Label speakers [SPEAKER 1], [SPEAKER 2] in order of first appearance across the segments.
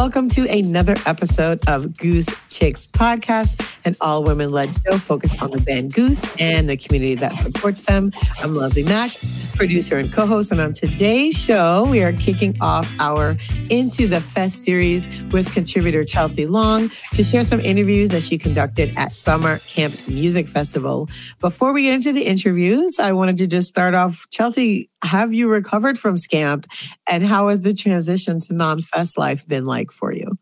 [SPEAKER 1] Welcome to another episode of Goose Chicks Podcast, an all women led show focused on the band Goose and the community that supports them. I'm Leslie Mac, producer and co host. And on today's show, we are kicking off our Into the Fest series with contributor Chelsea Long to share some interviews that she conducted at Summer Camp Music Festival. Before we get into the interviews, I wanted to just start off. Chelsea, have you recovered from Scamp? And how has the transition to non fest life been like for you?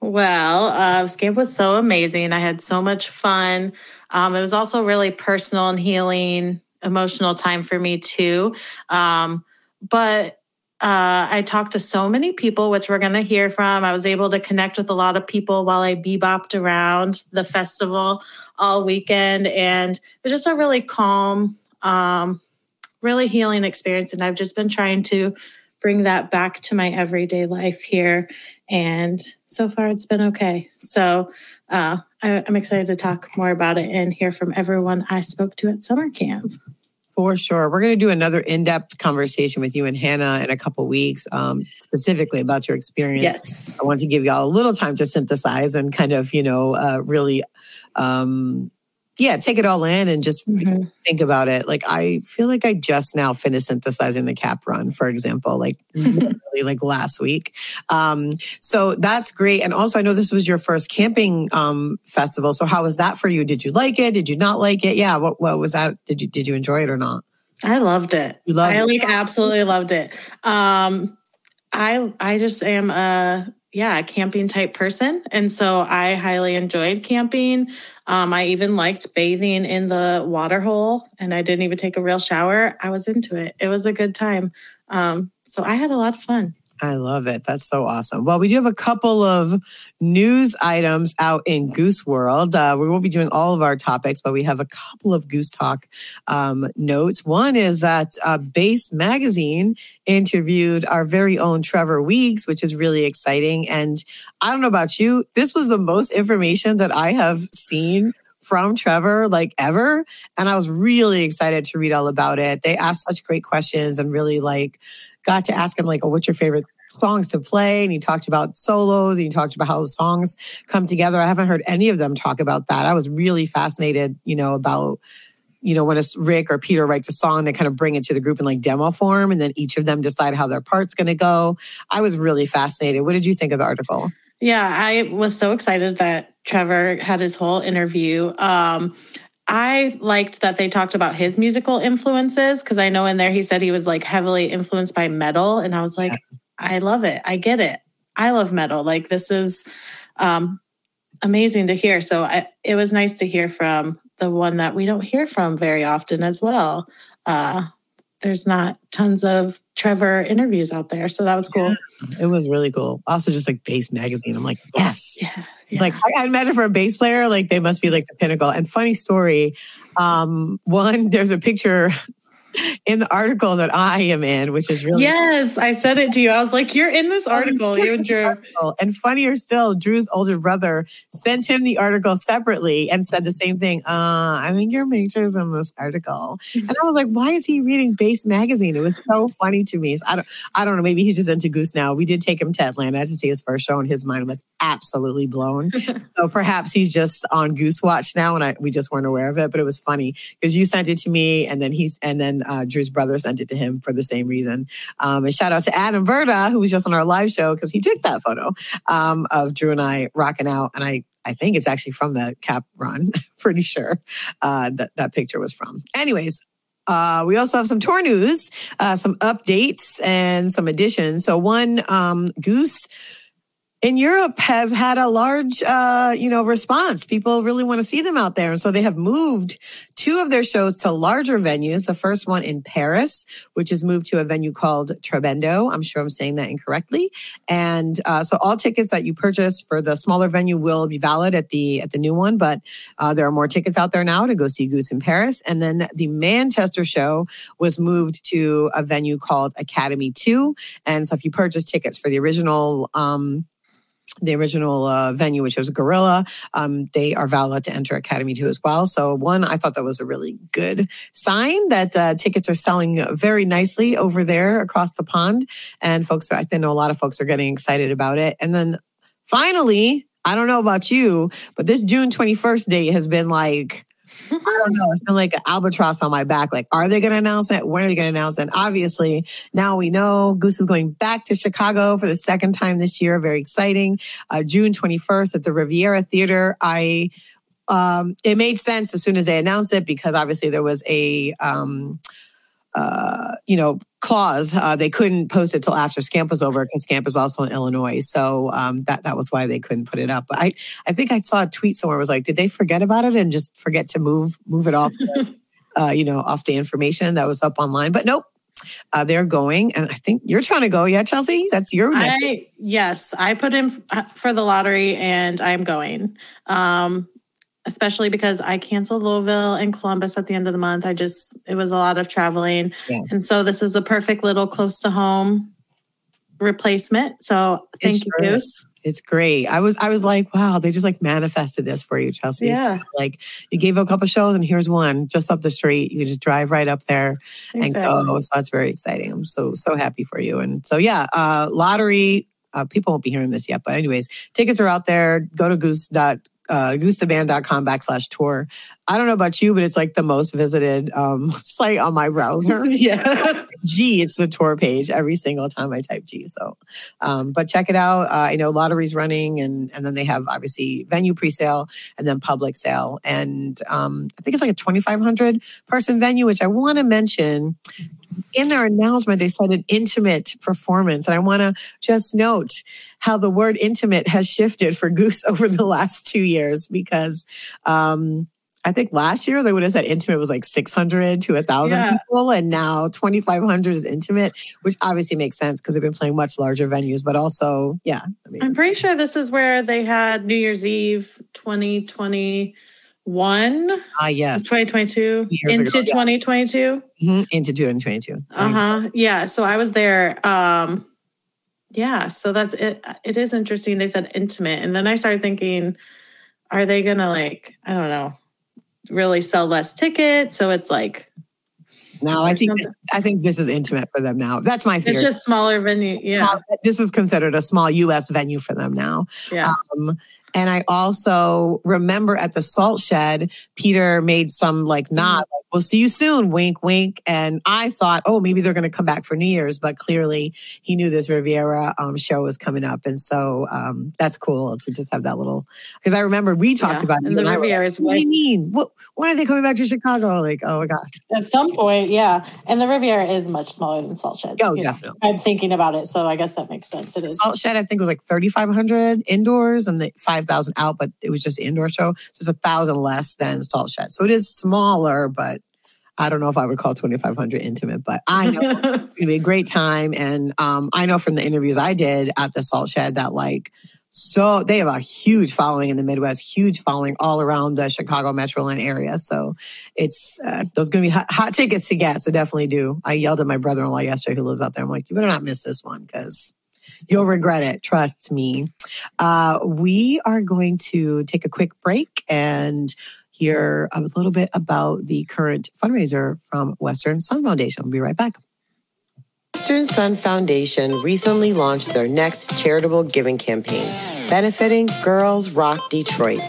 [SPEAKER 2] Well, uh, Scamp was so amazing. I had so much fun. Um, it was also really personal and healing, emotional time for me too. Um, but uh, I talked to so many people, which we're going to hear from. I was able to connect with a lot of people while I bebopped around the festival all weekend. And it was just a really calm, um, really healing experience. And I've just been trying to bring that back to my everyday life here. And so far, it's been okay. So uh, I, I'm excited to talk more about it and hear from everyone I spoke to at summer camp.
[SPEAKER 1] For sure. We're going to do another in depth conversation with you and Hannah in a couple weeks, um, specifically about your experience.
[SPEAKER 2] Yes.
[SPEAKER 1] I want to give y'all a little time to synthesize and kind of, you know, uh, really um, yeah, take it all in and just
[SPEAKER 2] Mhm.
[SPEAKER 1] think about it. Like I feel like I just now finished synthesizing the cap run, for example, like literally like last week. Um, so that's great. And also I know this was your first camping um festival. So how was that for you? Did you like it? Did you not like it? Yeah, what what was that? Did you did you enjoy it or not?
[SPEAKER 2] I loved it.
[SPEAKER 1] You loved
[SPEAKER 2] I
[SPEAKER 1] it?
[SPEAKER 2] like absolutely loved it. Um, I I just am a yeah a camping type person, and so I highly enjoyed camping. Um, I even liked bathing in the water hole, and I didn't even take a real shower. I was into it. It was a good time. Um, so I had a lot of fun.
[SPEAKER 1] I love it. That's so awesome. Well, we do have a couple of news items out in Goose World. Uh, we won't be doing all of our topics, but we have a couple of Goose Talk um, notes. One is that uh, Bass Magazine interviewed our very own Trevor Weekz, which is really exciting. And I don't know about you, this was the most information that I have seen from Trevor like ever. And I was really excited to read all about it. They asked such great questions and really like got to ask him like, oh, what's your favorite songs to play? And he talked about solos and he talked about how songs come together. I haven't heard any of them talk about that. I was really fascinated, you know, about you know, when Rick or Peter writes a song, they kind of bring it to the group in like demo form, and then each of them decide how their part's going to go. I was really fascinated. What did you think of the article?
[SPEAKER 2] Yeah, I was so excited that Trevor had his whole interview. Um, I liked that they talked about his musical influences because I know in there he said he was like heavily influenced by metal, and I was like, I love it. I get it. I love metal. Like this is um, amazing to hear. So I, it was nice to hear from the one that we don't hear from very often as well. Uh, there's not tons of Trevor interviews out there, so that was cool.
[SPEAKER 1] It was really cool. Also, just like Bass magazine, I'm like, yes.
[SPEAKER 2] Yeah,
[SPEAKER 1] It's like I, I imagine for a bass player, like they must be like the pinnacle. And funny story, um, one there's a picture in the article that I am in, which is really
[SPEAKER 2] yes, I said it to you. I was like, "You're in this article, you and Drew."
[SPEAKER 1] article. And funnier still, Drew's older brother sent him the article separately and said the same thing. Uh, I think your picture's in this article. And I was like, why is he reading Bass magazine? It was so funny to me. So I don't I don't know. Maybe he's just into Goose now. We did take him to Atlanta to see his first show, and his mind was absolutely blown. so perhaps he's just on Goose Watch now, and I we just weren't aware of it. But it was funny because you sent it to me, and then he's and then uh, Drew's brother sent it to him for the same reason. Um, and shout out to Adam Berta, who was just on our live show because he took that photo um, of Drew and I rocking out. And I, I think it's actually from the Cap run. Pretty sure uh, that that picture was from. Anyways. Uh, we also have some tour news, uh, some updates, and some additions. So, one, um, Goose in Europe has had a large, uh, you know, response. People really want to see them out there, and so they have moved two of their shows to larger venues. The first one in Paris, which is moved to a venue called Trabendo. I'm sure I'm saying that incorrectly. And uh, so all tickets that you purchase for the smaller venue will be valid at the at the new one, but uh, there are more tickets out there now to go see Goose in Paris. And then the Manchester show was moved to a venue called Academy Two. And so if you purchase tickets for the original. Um, the original uh, venue, which was Gorilla. Um, they are valid to enter Academy 2 as well. So, one, I thought that was a really good sign that uh, tickets are selling very nicely over there across the pond. And folks, I know a lot of folks are getting excited about it. And then finally, I don't know about you, but this June 21st date has been like, I don't know. It's been like an albatross on my back. Like, are they going to announce it? When are they going to announce it? Obviously, now we know Goose is going back to Chicago for the second time this year. Very exciting. Uh, June 21st at the Riviera Theater. I, um, it made sense as soon as they announced it because obviously there was a, um, uh, you know, clause. Uh, they couldn't post it till after Scamp was over because Scamp is also in Illinois. So um, that that was why they couldn't put it up. But I I think I saw a tweet somewhere was like, did they forget about it and just forget to move move it off, the, uh, you know, off the information that was up online? But nope. Uh, they're going, and I think you're trying to go, yeah, Chelsea. That's your. next-
[SPEAKER 2] I yes, I put in f- for the lottery, and I'm going. Um, especially because I canceled Louisville and Columbus at the end of the month. I just it was a lot of traveling,
[SPEAKER 1] Yeah.
[SPEAKER 2] and so this is a perfect little close to home replacement. So thank
[SPEAKER 1] It
[SPEAKER 2] you,
[SPEAKER 1] sure.
[SPEAKER 2] Goose.
[SPEAKER 1] It's great. I was I was like, wow, they just like manifested this for you, Chelsea. So,
[SPEAKER 2] Yeah.
[SPEAKER 1] like you gave a couple shows, and here's one just up the street. You can just drive right up there and go. So that's very exciting. I'm so so happy for you. And so yeah, uh, lottery. Uh, people won't be hearing this yet, but anyways, tickets are out there. Go to goose dot uh, goosetheband.com backslash tour. I don't know about you, but it's like the most visited um, site on my browser.
[SPEAKER 2] yeah.
[SPEAKER 1] G, it's the tour page every single time I type G. So, um, but check it out. Uh, I know lotteries running, and and then they have obviously venue pre-sale and then public sale, and um, I think it's like a 2,500 person venue, which I want to mention. In their announcement, they said an intimate performance, and I want to just note how the word intimate has shifted for Goose over the last two years because. Um, I think last year they would have said intimate was like 600 to 1,000
[SPEAKER 2] Yeah.
[SPEAKER 1] people, and now 2,500 is intimate, which obviously makes sense because they've been playing much larger venues, but also, yeah. I mean,
[SPEAKER 2] I'm pretty sure this is where they had New Year's Eve 2021,
[SPEAKER 1] ah, yes,
[SPEAKER 2] 2022
[SPEAKER 1] Years
[SPEAKER 2] into
[SPEAKER 1] ago, yeah.
[SPEAKER 2] 2022.
[SPEAKER 1] Mhm, into 2022.
[SPEAKER 2] Uh huh. Yeah. So I was there. Um, yeah. So that's it. It is interesting. They said intimate, and then I started thinking, are they gonna like I don't know, really sell less tickets? So it's like
[SPEAKER 1] Now I think
[SPEAKER 2] Something.
[SPEAKER 1] I think this is intimate for them now. That's my theory.
[SPEAKER 2] it's just smaller venue. Yeah.
[SPEAKER 1] Small- this is considered a small U.S. venue for them now.
[SPEAKER 2] Yeah.
[SPEAKER 1] Um, And I also remember at the salt shed, Peter made some like nod, like, we'll see you soon, wink, wink. And I thought, oh, maybe they're going to come back for New Year's, but clearly he knew this Riviera um, show was coming up. And so um, that's cool to just have that little, because I remember we talked
[SPEAKER 2] Yeah,
[SPEAKER 1] about it.
[SPEAKER 2] and the Riviera
[SPEAKER 1] like, what do you mean? What, when are they coming back to Chicago? Like, oh my gosh.
[SPEAKER 3] At some point, yeah. And the Riviera is much smaller than Salt Shed.
[SPEAKER 1] Oh,
[SPEAKER 3] you know.
[SPEAKER 1] definitely.
[SPEAKER 3] I'm thinking about it, so I guess that makes sense. It is.
[SPEAKER 1] Salt Shed, I think, was like 3,500 indoors and the 5,000 out, but it was just indoor show. So it's a thousand less than Salt Shed. So it is smaller, but I don't know if I would call 2,500 intimate, but I know it's going to be a great time. And um, I know from the interviews I did at the Salt Shed that, like, so they have a huge following in the Midwest, huge following all around the Chicago Metroland area. So it's uh, those going to be hot, hot tickets to get. So definitely do. I yelled at my brother-in-law yesterday who lives out there. I'm like, you better not miss this one because you'll regret it. Trust me. Uh, we are going to take a quick break and hear a little bit about the current fundraiser from Western Sun Foundation. We'll be right back. Western Sun Foundation recently launched their next charitable giving campaign, benefiting Girls Rock Detroit,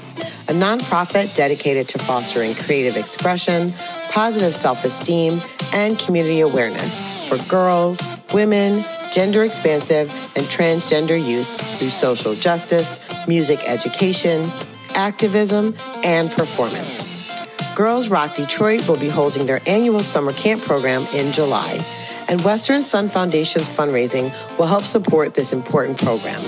[SPEAKER 1] a nonprofit dedicated to fostering creative expression, positive self esteem, and community awareness for girls, women, gender expansive, and transgender youth through social justice, music education, activism, and performance. Girls Rock Detroit will be holding their annual summer camp program in July, and Western Sun Foundation's fundraising will help support this important program.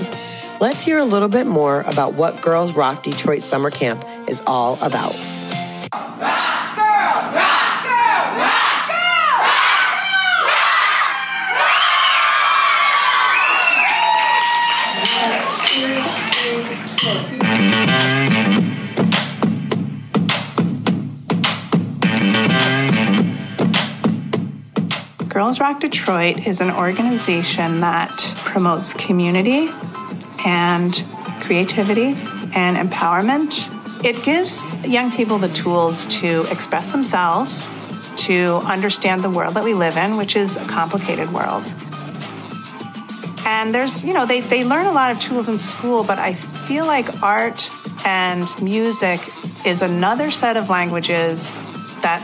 [SPEAKER 1] Let's hear a little bit more about what Girls Rock Detroit Summer Camp is all about.
[SPEAKER 4] Girls Rock Detroit is an organization that promotes community and creativity and empowerment. It gives young people the tools to express themselves, to understand the world that we live in, which is a complicated world. And there's, you know, they, they learn a lot of tools in school, but I feel like art and music is another set of languages that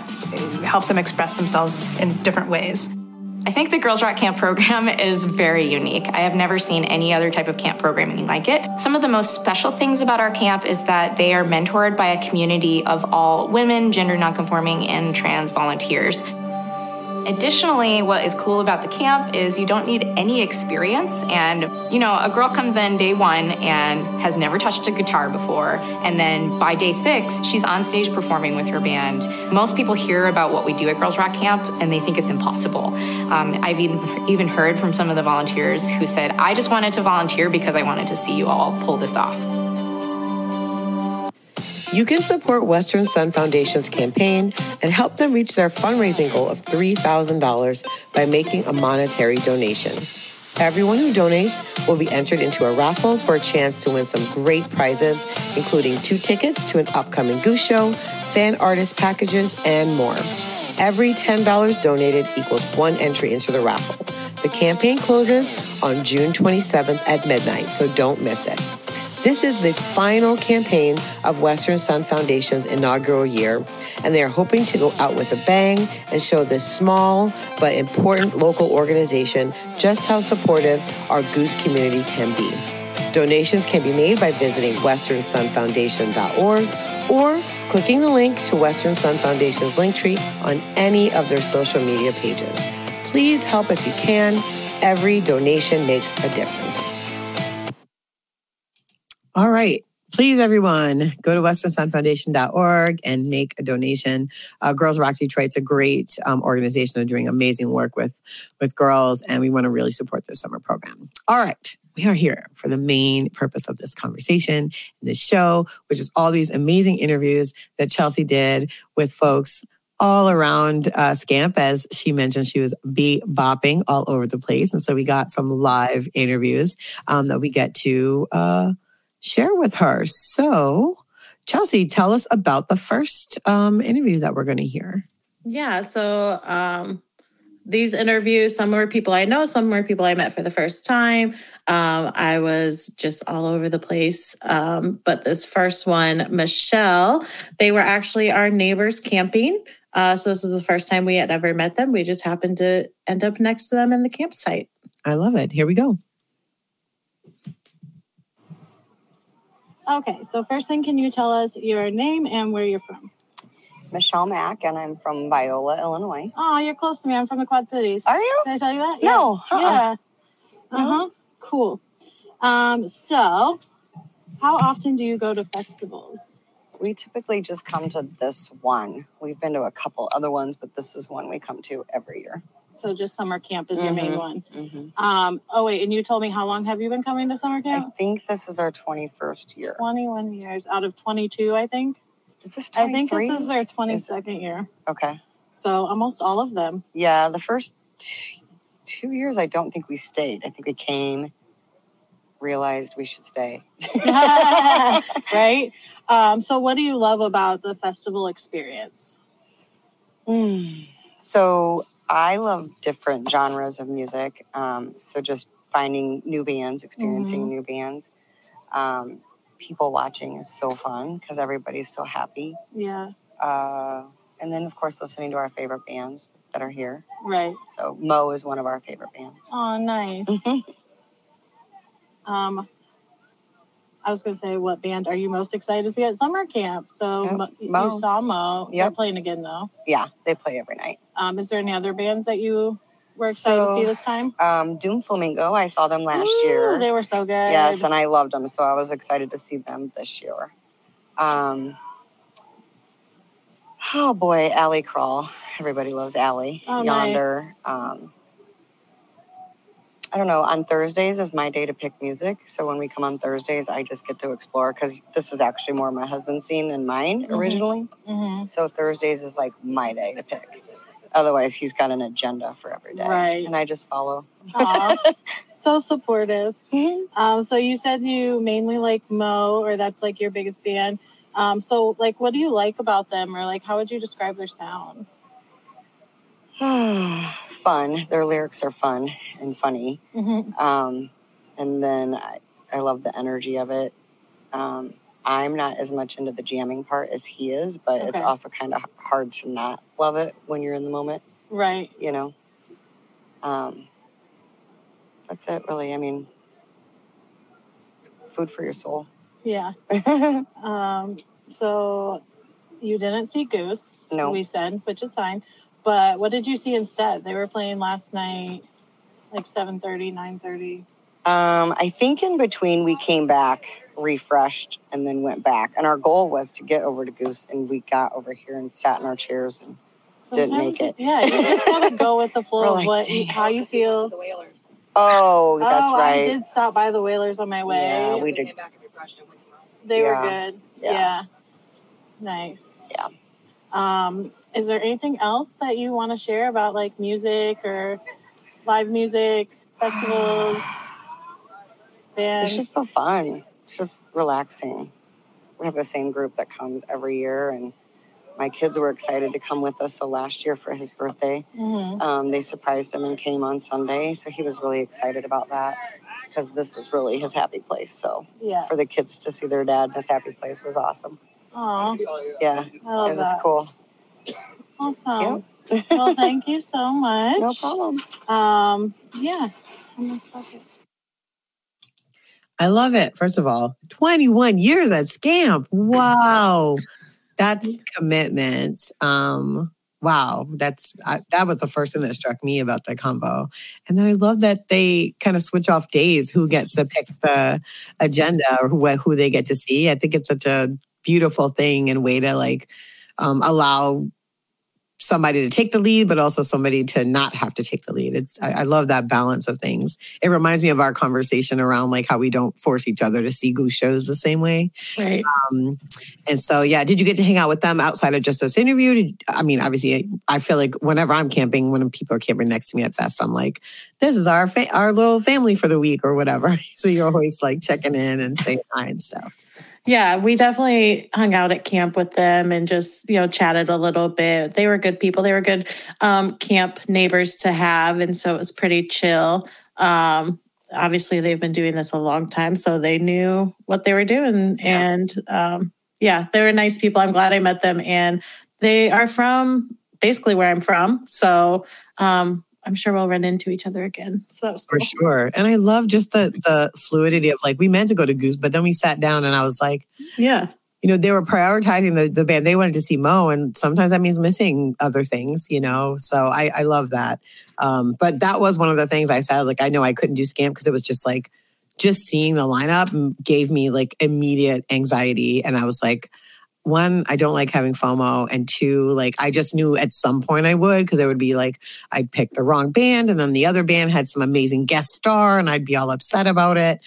[SPEAKER 4] helps them express themselves in different ways.
[SPEAKER 5] I think the Girls Rock Camp program is very unique. I have never seen any other type of camp programming like it. Some of the most special things about our camp is that they are mentored by a community of all women, gender nonconforming, and trans volunteers. Additionally, what is cool about the camp is you don't need any experience. And, you know, a girl comes in day one and has never touched a guitar before. And then by day six, she's on stage performing with her band. Most people hear about what we do at Girls Rock Camp and they think it's impossible. Um, I've even, even heard from some of the volunteers who said, I just wanted to volunteer because I wanted to see you all pull this off.
[SPEAKER 1] You can support Western Sun Foundation's campaign and help them reach their fundraising goal of $3,000 by making a monetary donation. Everyone who donates will be entered into a raffle for a chance to win some great prizes, including two tickets to an upcoming Goose Show, fan artist packages, and more. Every $10 donated equals one entry into the raffle. The campaign closes on June 27th at midnight, so don't miss it. This is the final campaign of Western Sun Foundation's inaugural year, and they are hoping to go out with a bang and show this small but important local organization just how supportive our Goose community can be. Donations can be made by visiting westernsunfoundation.org or clicking the link to Western Sun Foundation's link tree on any of their social media pages. Please help if you can. Every donation makes a difference. All right. Please, everyone, go to westernsunfoundation.org and make a donation. Uh, girls Rock Detroit's a great um, organization. They're doing amazing work with, with girls, and we want to really support their summer program. All right. We are here for the main purpose of this conversation and this show, which is all these amazing interviews that Chelsea did with folks all around uh, Scamp. As she mentioned, she was be bopping all over the place. And so we got some live interviews um, that we get to uh, share with her. So, Chelsea, tell us about the first um, interview that we're going to hear.
[SPEAKER 2] Yeah, so um,
[SPEAKER 6] these interviews, some were people I know, some were people I met for the first time. Um, I was just all over the place. Um, but this first one, Michelle, they were actually our neighbors camping. Uh, so this is the first time we had ever met them. We just happened to end up next to them in the campsite.
[SPEAKER 1] I love it. Here we go.
[SPEAKER 2] Okay, so first thing, can you tell us your name and where you're from?
[SPEAKER 7] Michelle Mack, and I'm from Viola, Illinois.
[SPEAKER 2] Oh, you're close to me. I'm from the Quad Cities.
[SPEAKER 7] Are you?
[SPEAKER 2] Did I tell you that?
[SPEAKER 7] No,
[SPEAKER 2] Yeah.
[SPEAKER 7] uh-uh.
[SPEAKER 2] Yeah. Uh huh. Cool. Um, so, how often do you go to festivals?
[SPEAKER 7] We typically just come to this one. We've been to a couple other ones, but this is one we come to every year.
[SPEAKER 2] So, just summer camp is your main
[SPEAKER 7] Mhm.
[SPEAKER 2] one.
[SPEAKER 7] Mhm.
[SPEAKER 2] Um, oh, wait, and you told me how long have you been coming to summer camp?
[SPEAKER 7] I think this is our 21st year.
[SPEAKER 2] 21 years out of 22, I think.
[SPEAKER 7] Is this
[SPEAKER 2] I think this is their 22nd year.
[SPEAKER 7] Okay.
[SPEAKER 2] So, almost all of them.
[SPEAKER 7] Yeah, the first t- two years, I don't think we stayed. I think we came, realized we should stay.
[SPEAKER 2] right? Um, so, what do you love about the festival experience?
[SPEAKER 7] Mm. So I love different genres of music. Um, so just finding new bands, experiencing new bands. Um, people watching is so fun because everybody's so happy.
[SPEAKER 2] Yeah,
[SPEAKER 7] Uh, and then, of course, listening to our favorite bands that are here.
[SPEAKER 2] right.
[SPEAKER 7] So Mo is one of our favorite bands.
[SPEAKER 2] Oh, nice. Um, I was going to say, what band are you most excited to see at summer camp? So,
[SPEAKER 7] Yep,
[SPEAKER 2] Mo-
[SPEAKER 7] Mo.
[SPEAKER 2] you saw Mo. They're playing again, though.
[SPEAKER 7] Yeah, they play every night.
[SPEAKER 2] Um, is there any other bands that you were excited to see this time?
[SPEAKER 7] Um, Doom Flamingo, I saw them last
[SPEAKER 2] Ooh,
[SPEAKER 7] year.
[SPEAKER 2] They were so good.
[SPEAKER 7] Yes, and I loved them, so I was excited to see them this year. Um, oh boy, Alley Crawl. Everybody loves Alley.
[SPEAKER 2] Oh,
[SPEAKER 7] Yonder.
[SPEAKER 2] nice.
[SPEAKER 7] Um, I don't know. On Thursdays is my day to pick music. So when we come on Thursdays, I just get to explore because this is actually more my husband's scene than mine
[SPEAKER 2] Mhm.
[SPEAKER 7] originally.
[SPEAKER 2] Mhm.
[SPEAKER 7] So Thursdays is like my day to pick. Otherwise, he's got an agenda for every day,
[SPEAKER 2] Right.
[SPEAKER 7] and I just follow.
[SPEAKER 2] So supportive.
[SPEAKER 7] Mhm.
[SPEAKER 2] Um, so you said you mainly like Mo, or that's like your biggest band. Um, so like, what do you like about them, or like, how would you describe their sound?
[SPEAKER 7] fun. Their lyrics are fun and funny.
[SPEAKER 2] Mm-hmm.
[SPEAKER 7] Um, and then I, I love the energy of it. Um, I'm not as much into the jamming part as he is, but it's also kind of hard to not love it when you're in the moment,
[SPEAKER 2] Right.
[SPEAKER 7] you know? Um, that's it, really. I mean, it's food for your soul.
[SPEAKER 2] Yeah. Um, so you didn't see Goose,
[SPEAKER 7] No.
[SPEAKER 2] we said, which is fine. But what did you see instead? They were playing last night, like 7.30, 9.30.
[SPEAKER 7] Um, I think in between we came back, refreshed, and then went back. And our goal was to get over to Goose, and we got over here and sat in our chairs. And Didn't make it.
[SPEAKER 2] Yeah, you just gotta go with the flow
[SPEAKER 7] We're
[SPEAKER 2] of what you, how you feel.
[SPEAKER 7] oh, that's
[SPEAKER 2] oh,
[SPEAKER 7] right.
[SPEAKER 2] I did stop by the Whalers on my way.
[SPEAKER 7] Yeah, we did.
[SPEAKER 2] They were good.
[SPEAKER 7] Yeah.
[SPEAKER 2] Yeah. Nice.
[SPEAKER 7] Yeah.
[SPEAKER 2] Um, is there anything else that you want to share about like music or live music, festivals, bands?
[SPEAKER 7] It's just so fun. It's just relaxing. We have the same group that comes every year, and my kids were excited to come with us. So last year for his birthday,
[SPEAKER 2] Mhm.
[SPEAKER 7] um, they surprised him and came on Sunday. So he was really excited about that because this is really his happy place. So
[SPEAKER 2] Yeah.
[SPEAKER 7] for the kids to see their dad in his happy place was awesome.
[SPEAKER 2] Aw,
[SPEAKER 7] Yeah, it was
[SPEAKER 2] that.
[SPEAKER 7] cool.
[SPEAKER 2] Awesome. well, thank you so much.
[SPEAKER 7] No problem.
[SPEAKER 2] Um, yeah. I'm gonna stop it.
[SPEAKER 1] I love it. First of all, 21 years at Scamp. Wow. That's commitment. Um, wow. That's I, that was the first thing that struck me about the combo. And then I love that they kind of switch off days who gets to pick the agenda or who, who they get to see. I think it's such a beautiful thing and way to like um, allow somebody to take the lead, but also somebody to not have to take the lead. It's I, I love that balance of things. It reminds me of our conversation around like how we don't force each other to see goose shows the same way.
[SPEAKER 2] Right.
[SPEAKER 1] Um, and so, yeah, did you get to hang out with them outside of just this interview? Did, I mean, obviously, I feel like whenever I'm camping, when people are camping next to me at Fest, I'm like, this is our fa- our little family for the week or whatever. So you're always like checking in and saying hi and stuff.
[SPEAKER 2] Yeah, we definitely hung out at camp with them and just, you know, chatted a little bit. They were good people. They were good um, camp neighbors to have. And so it was pretty chill. Um, obviously, they've been doing this a long time, so they knew what they were doing.
[SPEAKER 8] Yeah.
[SPEAKER 2] And um, yeah, they were nice people. I'm glad I met them. And they are from basically where I'm from. So um, I'm sure we'll run into each other again. So that was
[SPEAKER 1] For sure. And I love just the the fluidity of like we meant to go to Goose, but then we sat down and I was like,
[SPEAKER 2] Yeah.
[SPEAKER 1] you know, they were prioritizing the, the band. They wanted to see Mo, and sometimes that means missing other things, you know. So I, I love that. Um, but that was one of the things I said. Like, I know I couldn't do Scamp because it was just like, just seeing the lineup gave me like immediate anxiety. And I was like, one, I don't like having FOMO. And two, like, I just knew at some point I would because it would be like, I'd pick the wrong band, and then the other band had some amazing guest star, and I'd be all upset about it.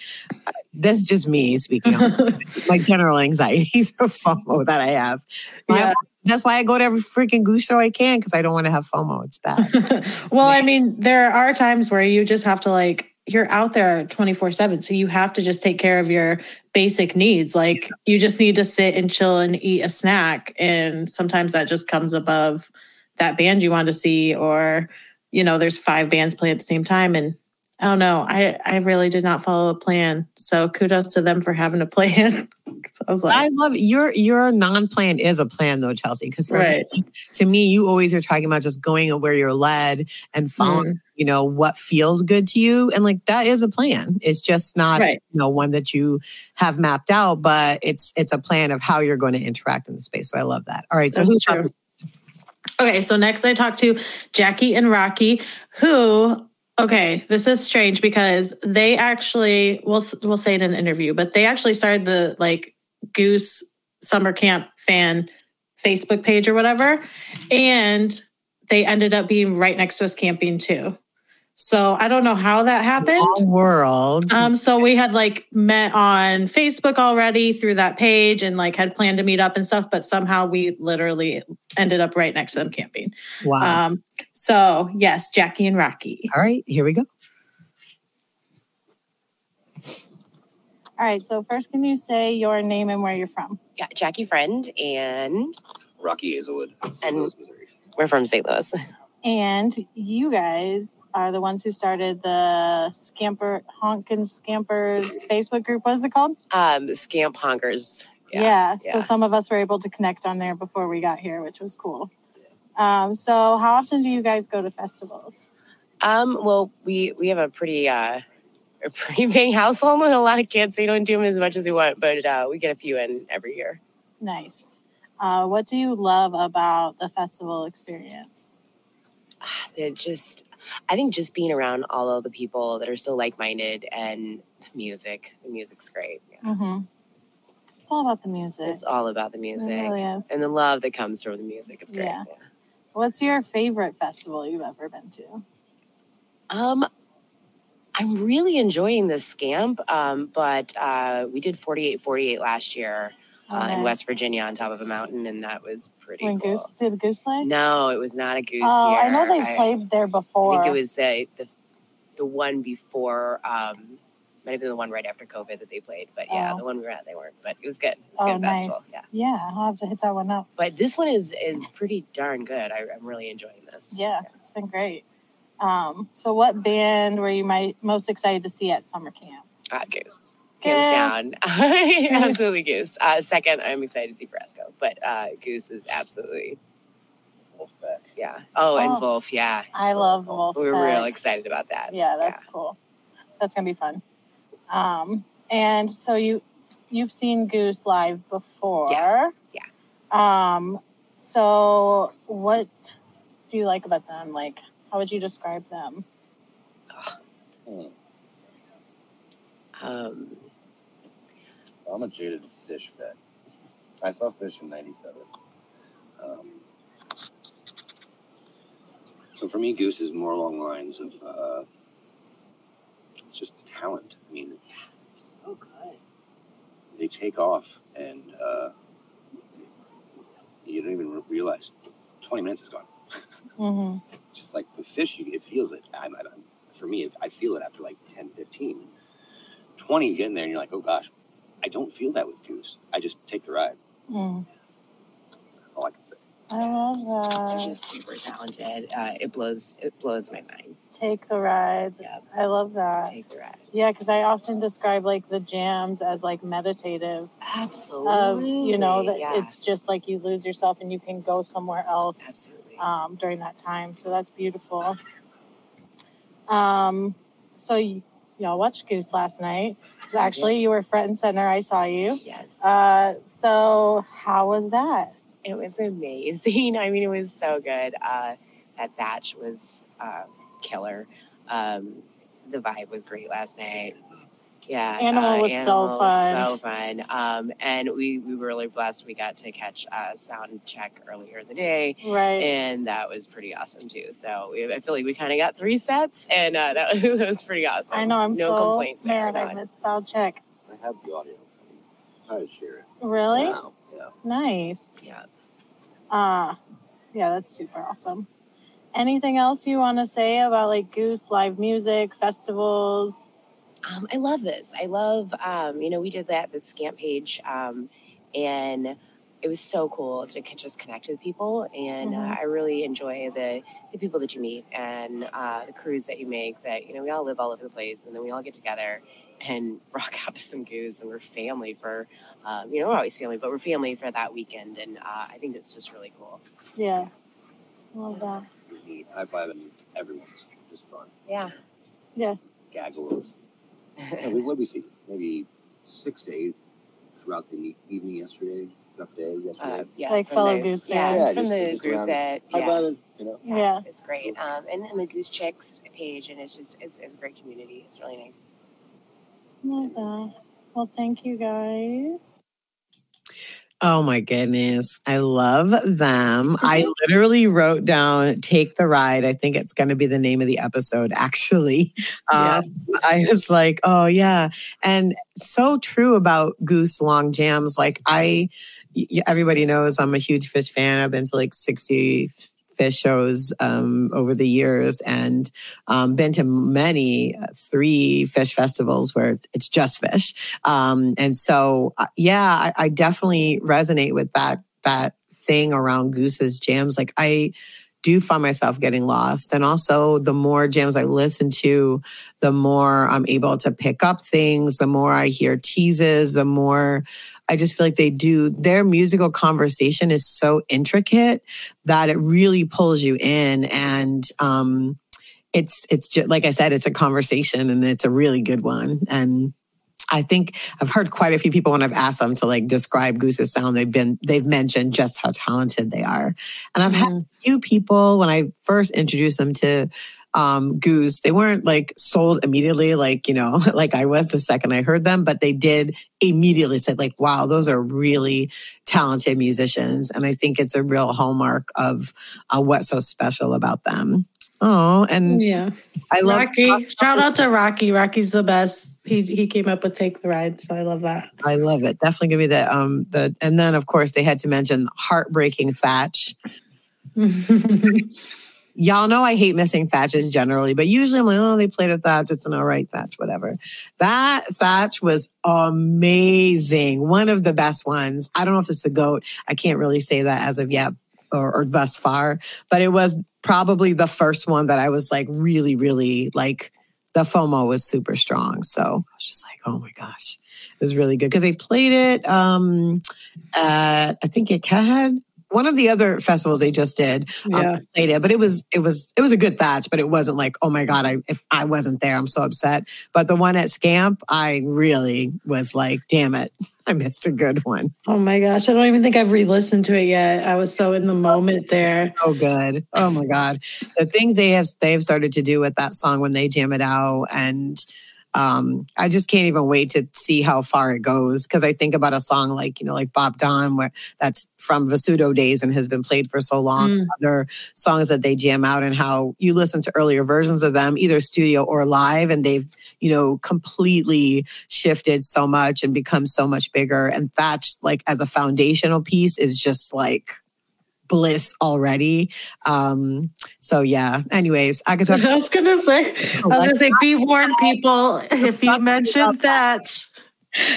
[SPEAKER 1] Uh, that's just me speaking on my general anxieties of FOMO that I have.
[SPEAKER 2] Yeah.
[SPEAKER 1] that's why I go to every freaking goose show I can because I don't want to have FOMO. It's bad.
[SPEAKER 2] well, I mean, there are times where you just have to like you're out there 24/7, so you have to just take care of your basic needs. Like you just need to sit and chill and eat a snack and sometimes that just comes above that band you want to see or you know, there's five bands playing at the same time and I don't know. I I really did not follow a plan. So kudos to them for having a plan I was like,
[SPEAKER 1] I love your your non-plan is a plan though, Chelsea. Because
[SPEAKER 2] Right.
[SPEAKER 1] me, to me, you always are talking about just going where you're led and following, mm. You know, what feels good to you. And like that is a plan. It's just not
[SPEAKER 2] Right.
[SPEAKER 1] you know one that you have mapped out, but it's it's a plan of how you're going to interact in the space. So I love that. All right. So who's
[SPEAKER 2] true. Okay, so next I talked to Jackie and Rocky, who okay, this is strange because they actually we'll we'll say it in the interview, but they actually started the like Goose Summer Camp fan Facebook page or whatever, and they ended up being right next to us camping too. So I don't know how that happened.
[SPEAKER 1] All world.
[SPEAKER 2] Um, so we had like met on Facebook already through that page and like had planned to meet up and stuff, but somehow we literally ended up right next to them camping.
[SPEAKER 1] wow.
[SPEAKER 2] Um, so yes, Jackie and Rocky.
[SPEAKER 1] All right, here we go.
[SPEAKER 9] All right. So first, can you say your name and where you're from?
[SPEAKER 8] Yeah, Jackie Friend, and
[SPEAKER 10] Rocky Hazelwood, St.
[SPEAKER 8] And-
[SPEAKER 10] Louis, Missouri.
[SPEAKER 8] we're from St. Louis.
[SPEAKER 9] And you guys are the ones who started the Scamper Honkin' Scampers Facebook group. What is it called?
[SPEAKER 8] Um, Scamp Honkers.
[SPEAKER 9] Yeah. So
[SPEAKER 8] yeah.
[SPEAKER 9] some of us were able to connect on there before we got here, which was cool. Um, so how often do you guys go to festivals?
[SPEAKER 8] Um, well, we we have a pretty uh, a pretty big household with a lot of kids, so we don't do them as much as we want, but uh, we get a few in every year.
[SPEAKER 9] Nice. Uh, what do you love about the festival experience?
[SPEAKER 8] They're just, I think, just being around all of the people that are so like minded and the music. The music's great. Yeah.
[SPEAKER 9] Mm-hmm. It's all about the music.
[SPEAKER 8] It's all about the
[SPEAKER 9] It
[SPEAKER 8] music
[SPEAKER 9] really is.
[SPEAKER 8] and the love that comes from the music. It's great.
[SPEAKER 9] Yeah. What's your favorite festival you've ever been to?
[SPEAKER 8] Um, I'm really enjoying this scamp, um, but uh, we did 4848 last year
[SPEAKER 9] Oh,
[SPEAKER 8] uh, in. West Virginia on top of a mountain, and that was pretty
[SPEAKER 9] When
[SPEAKER 8] cool.
[SPEAKER 9] Goose did Goose play?
[SPEAKER 8] No, it was not a goose
[SPEAKER 9] oh,
[SPEAKER 8] year.
[SPEAKER 9] I know they've
[SPEAKER 8] I-
[SPEAKER 9] played there before.
[SPEAKER 8] I think it was the the, the one before. Um, might have been the one right after COVID that they played, but yeah,
[SPEAKER 9] Oh.
[SPEAKER 8] the one we were at, they weren't. But it was good. It was
[SPEAKER 9] Oh,
[SPEAKER 8] good festival.
[SPEAKER 9] nice.
[SPEAKER 8] Yeah.
[SPEAKER 9] Yeah, I'll have to hit that one up.
[SPEAKER 8] But this one is is pretty darn good. I, I'm really enjoying this.
[SPEAKER 9] Yeah, it's been great. Um, so, what band were you my, most excited to see at summer camp?
[SPEAKER 8] Uh, goose.
[SPEAKER 9] Goose.
[SPEAKER 8] Hands down. absolutely Goose. Uh, second, I'm excited to see Frasco, but uh, Goose is absolutely,
[SPEAKER 10] Vulfpeck.
[SPEAKER 8] yeah. Oh, and
[SPEAKER 9] Oh.
[SPEAKER 8] Wolf, yeah.
[SPEAKER 9] I love Wolf.
[SPEAKER 8] We were real excited about that.
[SPEAKER 9] Yeah, that's cool. That's gonna be fun. Um, and so you you've seen Goose live before.
[SPEAKER 8] Yeah, yeah.
[SPEAKER 9] Um, so what do you like about them? Like, how would you describe them?
[SPEAKER 10] Hmm.
[SPEAKER 8] Um,
[SPEAKER 10] I'm a jaded Phish vet. I saw Phish in '97. Um, so for me, Goose is more along lines of uh, it's just talent. I mean,
[SPEAKER 8] so good.
[SPEAKER 10] they take off, and uh, you don't even realize 20 minutes is gone.
[SPEAKER 9] Mm-hmm.
[SPEAKER 10] Just like with Phish, you, it feels it. I'm, I'm, for me, I feel it after like 10, 15. 20, you get in there, and you're like, oh gosh,
[SPEAKER 11] I don't feel that with Goose. I just take the ride.
[SPEAKER 2] Mm.
[SPEAKER 11] That's all I can say.
[SPEAKER 2] I love
[SPEAKER 8] They're
[SPEAKER 2] that.
[SPEAKER 8] just super talented. Uh, it blows it blows my mind.
[SPEAKER 2] Take the ride.
[SPEAKER 8] Yeah,
[SPEAKER 2] I love that.
[SPEAKER 8] take the ride.
[SPEAKER 2] Yeah, because I often describe like the jams as like meditative.
[SPEAKER 8] Absolutely.
[SPEAKER 2] Of you know that
[SPEAKER 8] yeah.
[SPEAKER 2] it's just like you lose yourself and you can go somewhere else
[SPEAKER 8] absolutely.
[SPEAKER 2] um, during that time. So that's beautiful. Um, so y- y'all watched Goose last night. Actually, you were front and center. I saw you.
[SPEAKER 8] yes.
[SPEAKER 2] Uh, so how was that?
[SPEAKER 8] It was amazing. I mean, it was so good. Uh, that thatch was uh, killer. Um, the vibe was great last night. Yeah,
[SPEAKER 2] Animal was so
[SPEAKER 8] Animal
[SPEAKER 2] fun.
[SPEAKER 8] so fun. Um, and we we were really blessed. We got to catch a sound check earlier in the day,
[SPEAKER 2] Right.
[SPEAKER 8] and that was pretty awesome too. So we, I feel like we kind of got three sets, and uh, that, that was pretty awesome.
[SPEAKER 2] I know. I'm
[SPEAKER 8] no
[SPEAKER 2] so
[SPEAKER 8] complaints. there,
[SPEAKER 2] mad. I
[SPEAKER 8] none.
[SPEAKER 2] missed sound check.
[SPEAKER 11] I have the audio. I would share it.
[SPEAKER 2] Really?
[SPEAKER 11] Wow. Yeah.
[SPEAKER 2] Nice.
[SPEAKER 8] Yeah.
[SPEAKER 2] Uh, yeah, that's super awesome. Anything else you want to say about like Goose live music festivals?
[SPEAKER 8] Um, I love this. I love, um, you know, we did that that scamp page, um, and it was so cool to c- just connect with people. And uh,
[SPEAKER 2] Mhm.
[SPEAKER 8] I really enjoy the the people that you meet and uh, the crews that you make. That you know, we all live all over the place, and then we all get together and rock out to some goose, and we're family for, um, you know, we're always family, but we're family for that weekend, and uh, I think it's just really cool.
[SPEAKER 2] Yeah, love that.
[SPEAKER 10] Neat. High and everyone's just fun.
[SPEAKER 8] Yeah.
[SPEAKER 2] Yeah.
[SPEAKER 10] Gaggle of. Yeah, we, what did we see? Maybe six to eight throughout the evening yesterday, throughout the day yesterday.
[SPEAKER 8] Uh, yeah,
[SPEAKER 2] Like
[SPEAKER 8] from
[SPEAKER 2] fellow
[SPEAKER 8] the-
[SPEAKER 2] Goose
[SPEAKER 8] yeah,
[SPEAKER 10] fans.
[SPEAKER 8] from
[SPEAKER 10] Yeah,
[SPEAKER 8] the
[SPEAKER 10] just- just
[SPEAKER 8] group
[SPEAKER 10] around.
[SPEAKER 8] that
[SPEAKER 10] High
[SPEAKER 8] yeah,
[SPEAKER 10] fiving, you know.
[SPEAKER 8] Yeah,
[SPEAKER 2] Yeah.
[SPEAKER 8] it's great. Um, and, and the Goose Chicks page, and it's just it's, it's a great community. It's really nice.
[SPEAKER 2] Love that. Well, thank you guys.
[SPEAKER 1] Oh my goodness. I love them. I literally wrote down Take the Ride. I think it's going to be the name of the episode, actually. Um, I was like, oh, yeah. And so true about Goose Long Jams. Like, I, everybody knows I'm a huge Phish fan. I've been to like 60 Phish shows um, over the years and um, been to many uh, three Phish festivals where it's just Phish. Um, and so uh, yeah I, I definitely resonate with that that thing around goose's jams. Like i do find myself getting lost and also the more jams i listen to the more i'm able to pick up things the more i hear teases the more i just feel like they do their musical conversation is so intricate that it really pulls you in and um it's it's just like i said it's a conversation and it's a really good one and I think I've heard quite a few people when I've asked them to like describe Goose's sound, they've been they've mentioned just how talented they are. And I've had a few people when I first introduced them to um, Goose, they weren't like sold immediately, like you know, like I was the second I heard them, but they did immediately said like, "Wow, those are really talented musicians," and I think it's a real hallmark of uh, what's so special about them. Oh, and
[SPEAKER 2] Yeah.
[SPEAKER 1] I love
[SPEAKER 2] Rocky. Shout out to Rocky. Rocky's the best. He he came up with Take the Ride, so I love that.
[SPEAKER 1] I love it. Definitely give me the um the and then of course they had to mention heartbreaking Thatch. Y'all know I hate missing Thatches generally, but usually I'm like, oh, they played a Thatch. It's an all right Thatch, whatever. That Thatch was amazing. One of the best ones. I don't know if it's the GOAT. I can't really say that as of yet or, or thus far, but it was probably the first one that I was like really, really like the FOMO was super strong. So I was just like, oh my gosh. It was really good because they played it. Um, at, I think it had one of the other festivals they just did. um,
[SPEAKER 2] Yeah.
[SPEAKER 1] played it, but it was it was it was a good thatch, but it wasn't like oh my god, I if I wasn't there, I'm so upset. But the one at Scamp, I really was like, damn it, I missed a good one.
[SPEAKER 2] Oh my gosh, I don't even think I've re-listened to it yet. I was so in the moment there.
[SPEAKER 1] So good. Oh my god, the things they have they have started to do with that song when they jam it out and. Um, I just can't even wait to see how far it goes because I think about a song like you know like Bob Don where that's from Vasudo days and has been played for so long.
[SPEAKER 2] Mm.
[SPEAKER 1] Other songs that they jam out and how you listen to earlier versions of them either studio or live and they've you know completely shifted so much and become so much bigger and Thatch like as a foundational piece is just like bliss already. Um, so yeah. Anyways, I could talk.
[SPEAKER 2] I was gonna say, I was gonna say, be warned, people. If you mentioned that,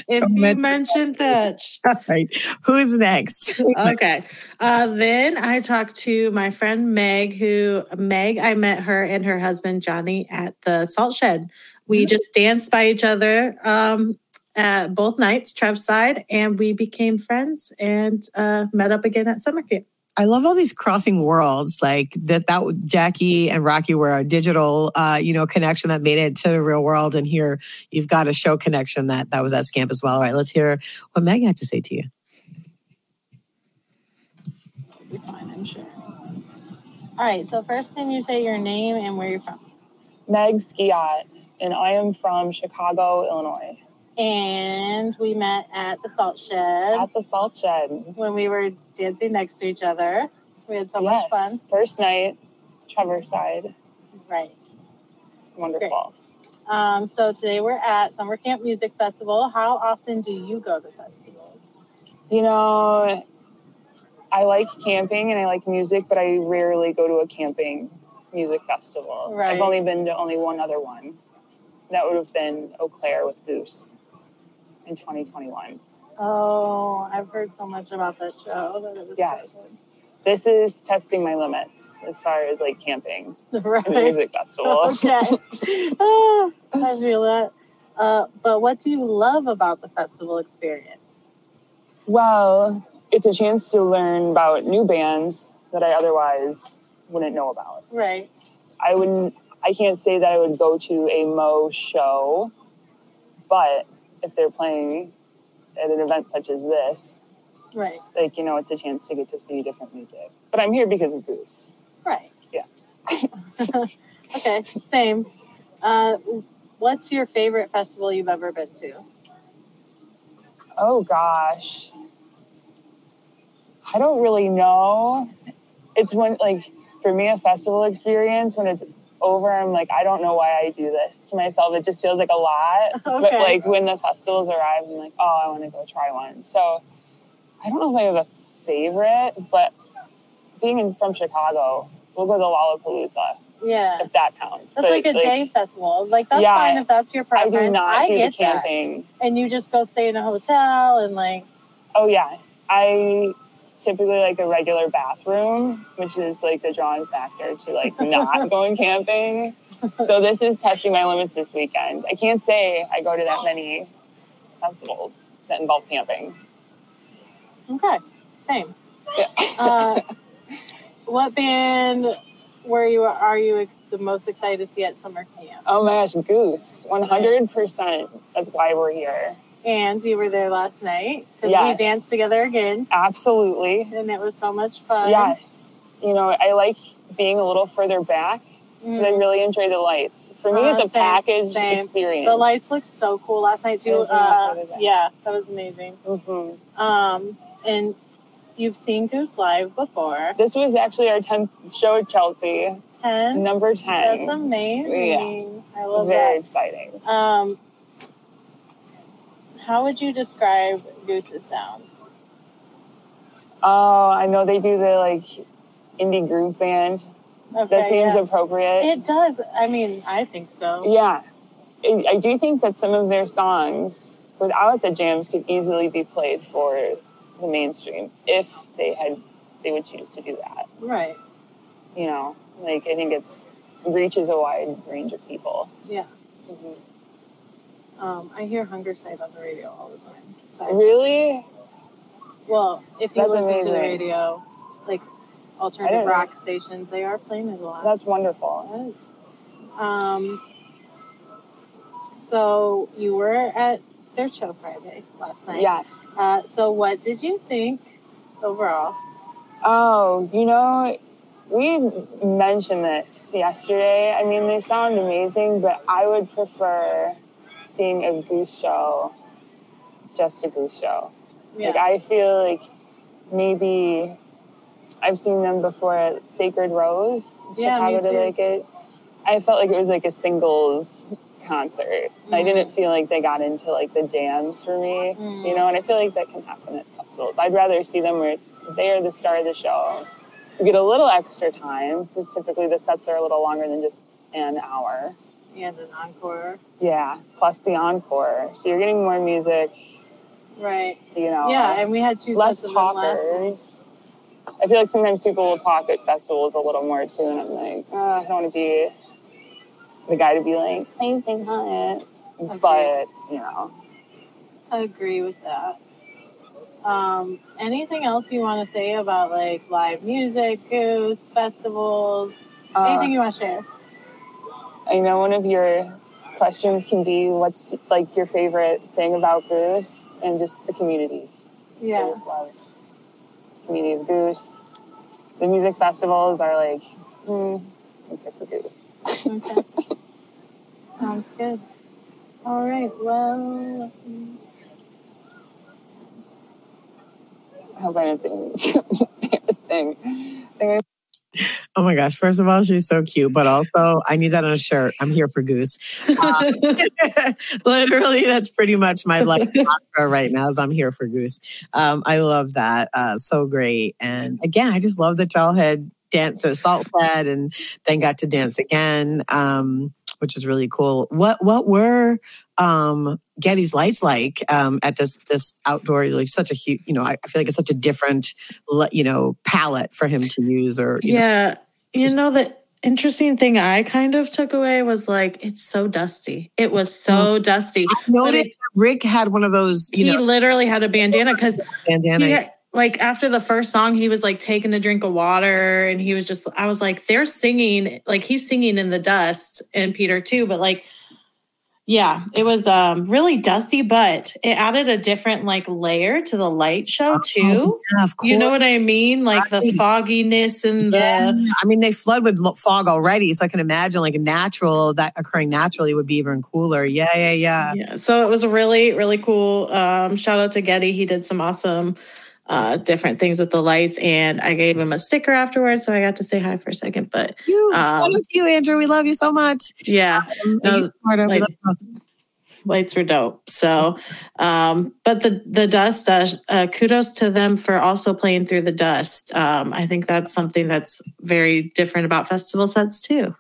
[SPEAKER 12] if you
[SPEAKER 1] mention-
[SPEAKER 12] mention Thatch.
[SPEAKER 1] All right. Who's next?
[SPEAKER 12] okay. Uh, then I talked to my friend Meg, who Meg, I met her and her husband Johnny at the salt shed. We just danced by each other um, at both nights, Trev's side, and we became friends and uh, met up again at summer camp.
[SPEAKER 1] I love all these crossing worlds, like that. That Jackie and Rocky were a digital, uh, you know, connection that made it to the real world, and here you've got a show connection that that was at Scamp as well. All right, let's hear what Meg had to say to you.
[SPEAKER 2] Be fine, I'm sure. All right. So first, can you say your name and where you're from?
[SPEAKER 13] Meg Skiat, and I am from Chicago, Illinois.
[SPEAKER 2] And we met at the salt shed.
[SPEAKER 13] At the salt shed.
[SPEAKER 2] When we were dancing next to each other. We had so
[SPEAKER 13] yes.
[SPEAKER 2] much fun.
[SPEAKER 13] First night, Trevor side.
[SPEAKER 2] Right.
[SPEAKER 13] Wonderful.
[SPEAKER 2] Um, so today we're at Summer Camp Music Festival. How often do you go to festivals?
[SPEAKER 13] You know, I like camping and I like music, but I rarely go to a camping music festival.
[SPEAKER 2] Right.
[SPEAKER 13] I've only been to only one other one. That would have been Eau Claire with Goose in 2021.
[SPEAKER 2] Oh, I've heard so much about that show. That it was
[SPEAKER 13] Yes. This is testing my limits as far as like camping
[SPEAKER 2] right.
[SPEAKER 13] and music festival.
[SPEAKER 2] okay. oh, I feel that. Uh, but what do you love about the festival experience?
[SPEAKER 13] Well, it's a chance to learn about new bands that I otherwise wouldn't know about.
[SPEAKER 2] Right.
[SPEAKER 13] I wouldn't I can't say that I would go to a Mo show, but if they're playing at an event such as this,
[SPEAKER 2] Right.
[SPEAKER 13] like you know, it's a chance to get to see different music. But I'm here because of Goose.
[SPEAKER 2] Right.
[SPEAKER 13] Yeah.
[SPEAKER 2] okay. Same. Uh, what's your favorite festival you've ever been to?
[SPEAKER 13] Oh gosh. I don't really know. It's when like for me a festival experience when it's over I'm like I don't know why I do this to myself. It just feels like a lot. But like when the festivals arrive I'm like, "Oh, I want to go try one." So I don't know if I have a favorite, but being in, from Chicago, we'll go to Lollapalooza
[SPEAKER 2] Yeah.
[SPEAKER 13] if that counts.
[SPEAKER 2] That's
[SPEAKER 13] But,
[SPEAKER 2] like a day festival. Like that's
[SPEAKER 13] Yeah,
[SPEAKER 2] fine if that's your preference.
[SPEAKER 13] I do not do the
[SPEAKER 2] get that.
[SPEAKER 13] camping.
[SPEAKER 2] And you just go stay in a hotel and like
[SPEAKER 13] Oh yeah, I typically like a regular bathroom, which is like the drawing factor to like not going camping. So this is testing my limits this weekend. I can't say I go to that many festivals that involve camping.
[SPEAKER 2] okay, same.
[SPEAKER 13] Yeah.
[SPEAKER 2] Uh, what band were you are you ex- the most excited to see at summer camp?
[SPEAKER 13] Oh my gosh, Goose, one hundred percent. That's why we're here.
[SPEAKER 2] And you were there last night because we danced together again,
[SPEAKER 13] Absolutely.
[SPEAKER 2] and it was so much fun.
[SPEAKER 13] Yes. You know, I like being a little further back because I
[SPEAKER 2] Mhm.
[SPEAKER 13] really enjoy the lights. For me,
[SPEAKER 2] Uh,
[SPEAKER 13] it's a
[SPEAKER 2] same,
[SPEAKER 13] package
[SPEAKER 2] same.
[SPEAKER 13] experience.
[SPEAKER 2] The lights looked so cool last night too. Uh, yeah, that was amazing.
[SPEAKER 13] hmm
[SPEAKER 2] Um, and you've seen Goose live before.
[SPEAKER 13] This was actually our 10th show at Chelsea,
[SPEAKER 2] Ten.
[SPEAKER 13] number 10.
[SPEAKER 2] That's amazing. I love
[SPEAKER 13] Very
[SPEAKER 2] that.
[SPEAKER 13] Very exciting.
[SPEAKER 2] Um, how would you describe Goose's sound?
[SPEAKER 13] Oh, I know they do the like indie groove band.
[SPEAKER 2] Okay,
[SPEAKER 13] that seems
[SPEAKER 2] yeah.
[SPEAKER 13] appropriate.
[SPEAKER 2] It does. I mean, I think so.
[SPEAKER 13] yeah. I I do think that some of their songs without the jams could easily be played for the mainstream if they had they would choose to do that.
[SPEAKER 2] Right.
[SPEAKER 13] You know, like I think it's reaches a wide range of people.
[SPEAKER 2] Yeah. Mm-hmm. Um, I hear Hungersite on the radio all the time. So-
[SPEAKER 13] Really?
[SPEAKER 2] Well, if you
[SPEAKER 13] That's
[SPEAKER 2] listen to the radio, like alternative
[SPEAKER 13] didn't know.
[SPEAKER 2] rock stations, they are playing it a lot.
[SPEAKER 13] That's wonderful.
[SPEAKER 2] Yes. Um, so you were at their show Friday last night.
[SPEAKER 13] Yes.
[SPEAKER 2] Uh, so what did you think overall?
[SPEAKER 13] Oh, you know, we mentioned this yesterday. I mean, they sound amazing, but I would prefer seeing a goose show, just a goose show. Like, I feel like maybe I've seen them before at Sacred Rose,
[SPEAKER 2] Yeah,
[SPEAKER 13] Chicago did like it. I felt like it was like a singles concert. I
[SPEAKER 2] Mhm.
[SPEAKER 13] didn't feel like they got into like the jams for me,
[SPEAKER 2] Mm.
[SPEAKER 13] you know, and I feel like that can happen at festivals. I'd rather see them where it's they are the star of the show. You get a little extra time because typically the sets are a little longer than just an hour.
[SPEAKER 9] And an encore.
[SPEAKER 13] Yeah, plus the encore. So you're getting more music,
[SPEAKER 9] Right.
[SPEAKER 13] you know.
[SPEAKER 9] Yeah, and we had two
[SPEAKER 13] less
[SPEAKER 9] sets of them last
[SPEAKER 13] talkers. I feel like sometimes people will talk at festivals a little more too, and I'm like, oh, I don't want to be the guy to be like, please be quiet. But, you know,
[SPEAKER 9] I agree with that. Um, anything else you want to say about like live music, goose, festivals?
[SPEAKER 13] Uh,
[SPEAKER 9] anything you want to share?
[SPEAKER 13] I know one of your questions can be what's like your favorite thing about Goose and just the community. I
[SPEAKER 9] Yeah.
[SPEAKER 13] just love community of Goose. The music festivals are like, hmm, I'm here for Goose.
[SPEAKER 9] Okay. Sounds good. All right. Well,
[SPEAKER 13] I hope I didn't say anything too embarrassing. I think I
[SPEAKER 1] Oh my gosh. First of all, she's so cute, but also I need that on a shirt. I'm here for Goose. Um, literally, that's pretty much my life mantra right now is I'm here for Goose. Um, I love that. Uh, so great. And again, I just love that y'all had danced at Salt Shed and then got to dance again, um, which is really cool. What what were um, Goedde's lights like um, at this this outdoor like such a huge you know I, feel like it's such a different you know palette for him to use or you know,
[SPEAKER 2] Yeah. You know, the interesting thing I kind of took away was like, it's so dusty. It was so dusty.
[SPEAKER 1] I noticed Rick had one of those you know
[SPEAKER 2] he
[SPEAKER 1] know
[SPEAKER 2] literally had a bandana because
[SPEAKER 1] bandana.
[SPEAKER 2] had, like after the first song, he was like taking a drink of water and he was just, I was like, they're singing, like he's singing in the dust and Peter too, but like, yeah, it was um really dusty, but it added a different like layer to the light show too.
[SPEAKER 1] Oh, yeah, of
[SPEAKER 2] You know what I mean? Like the fogginess and
[SPEAKER 1] Yeah,
[SPEAKER 2] the
[SPEAKER 1] I mean they flood with fog already, so I can imagine like a natural that occurring naturally would be even cooler. Yeah, yeah, yeah.
[SPEAKER 2] Yeah, so it was really, really cool. Um, shout out to Goedde. He did some awesome uh, different things with the lights, and I gave him a sticker afterwards, so I got to say hi for a second. But
[SPEAKER 1] You,
[SPEAKER 2] um,
[SPEAKER 1] shout out to you, Andrew. We love you so much.
[SPEAKER 2] yeah,
[SPEAKER 1] Um,
[SPEAKER 2] no,
[SPEAKER 1] you, Marta, we
[SPEAKER 2] like-
[SPEAKER 1] love you both.
[SPEAKER 2] lights were dope. So, um, but the the dust, uh, uh, kudos to them for also playing through the dust. Um, I think that's something that's very different about festival sets too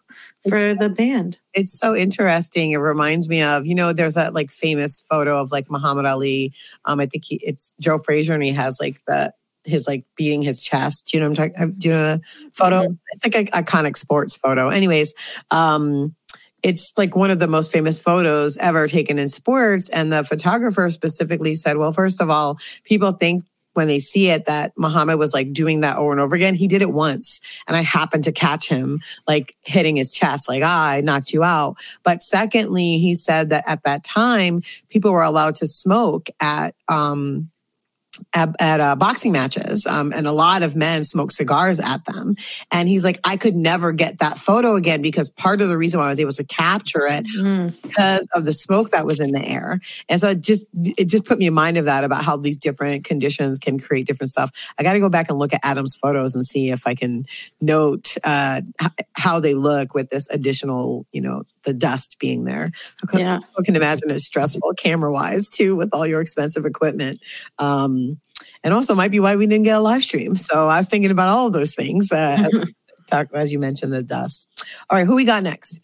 [SPEAKER 2] for
[SPEAKER 1] It's-
[SPEAKER 2] the band.
[SPEAKER 1] It's so interesting. It reminds me of, you know, there's that like famous photo of like Muhammad Ali. Um, I think he, it's Joe Frazier, and he has like the his like beating his chest. Do you know what I'm talking? Do you know the photo? It's like an iconic sports photo. Anyways, um, it's like one of the most famous photos ever taken in sports. And the photographer specifically said, well, first of all, people think when they see it that Muhammad was like doing that over and over again. He did it once, and I happened to catch him like hitting his chest, like, ah, I knocked you out. But secondly, he said that at that time, people were allowed to smoke at um at, at uh, boxing matches, um, and a lot of men smoke cigars at them. And he's like, I could never get that photo again because part of the reason why I was able to capture it
[SPEAKER 2] Mm.
[SPEAKER 1] because of the smoke that was in the air. And so it just it just put me in mind of that about how these different conditions can create different stuff. I got to go back and look at Adam's photos and see if I can note uh, how they look with this additional, you know, the dust being there. I can,
[SPEAKER 2] Yeah.
[SPEAKER 1] I can imagine it's stressful camera wise too with all your expensive equipment. Um, and also might be why we didn't get a live stream. So I was thinking about all of those things. Uh, talk as you mentioned the dust. All right, who we got next?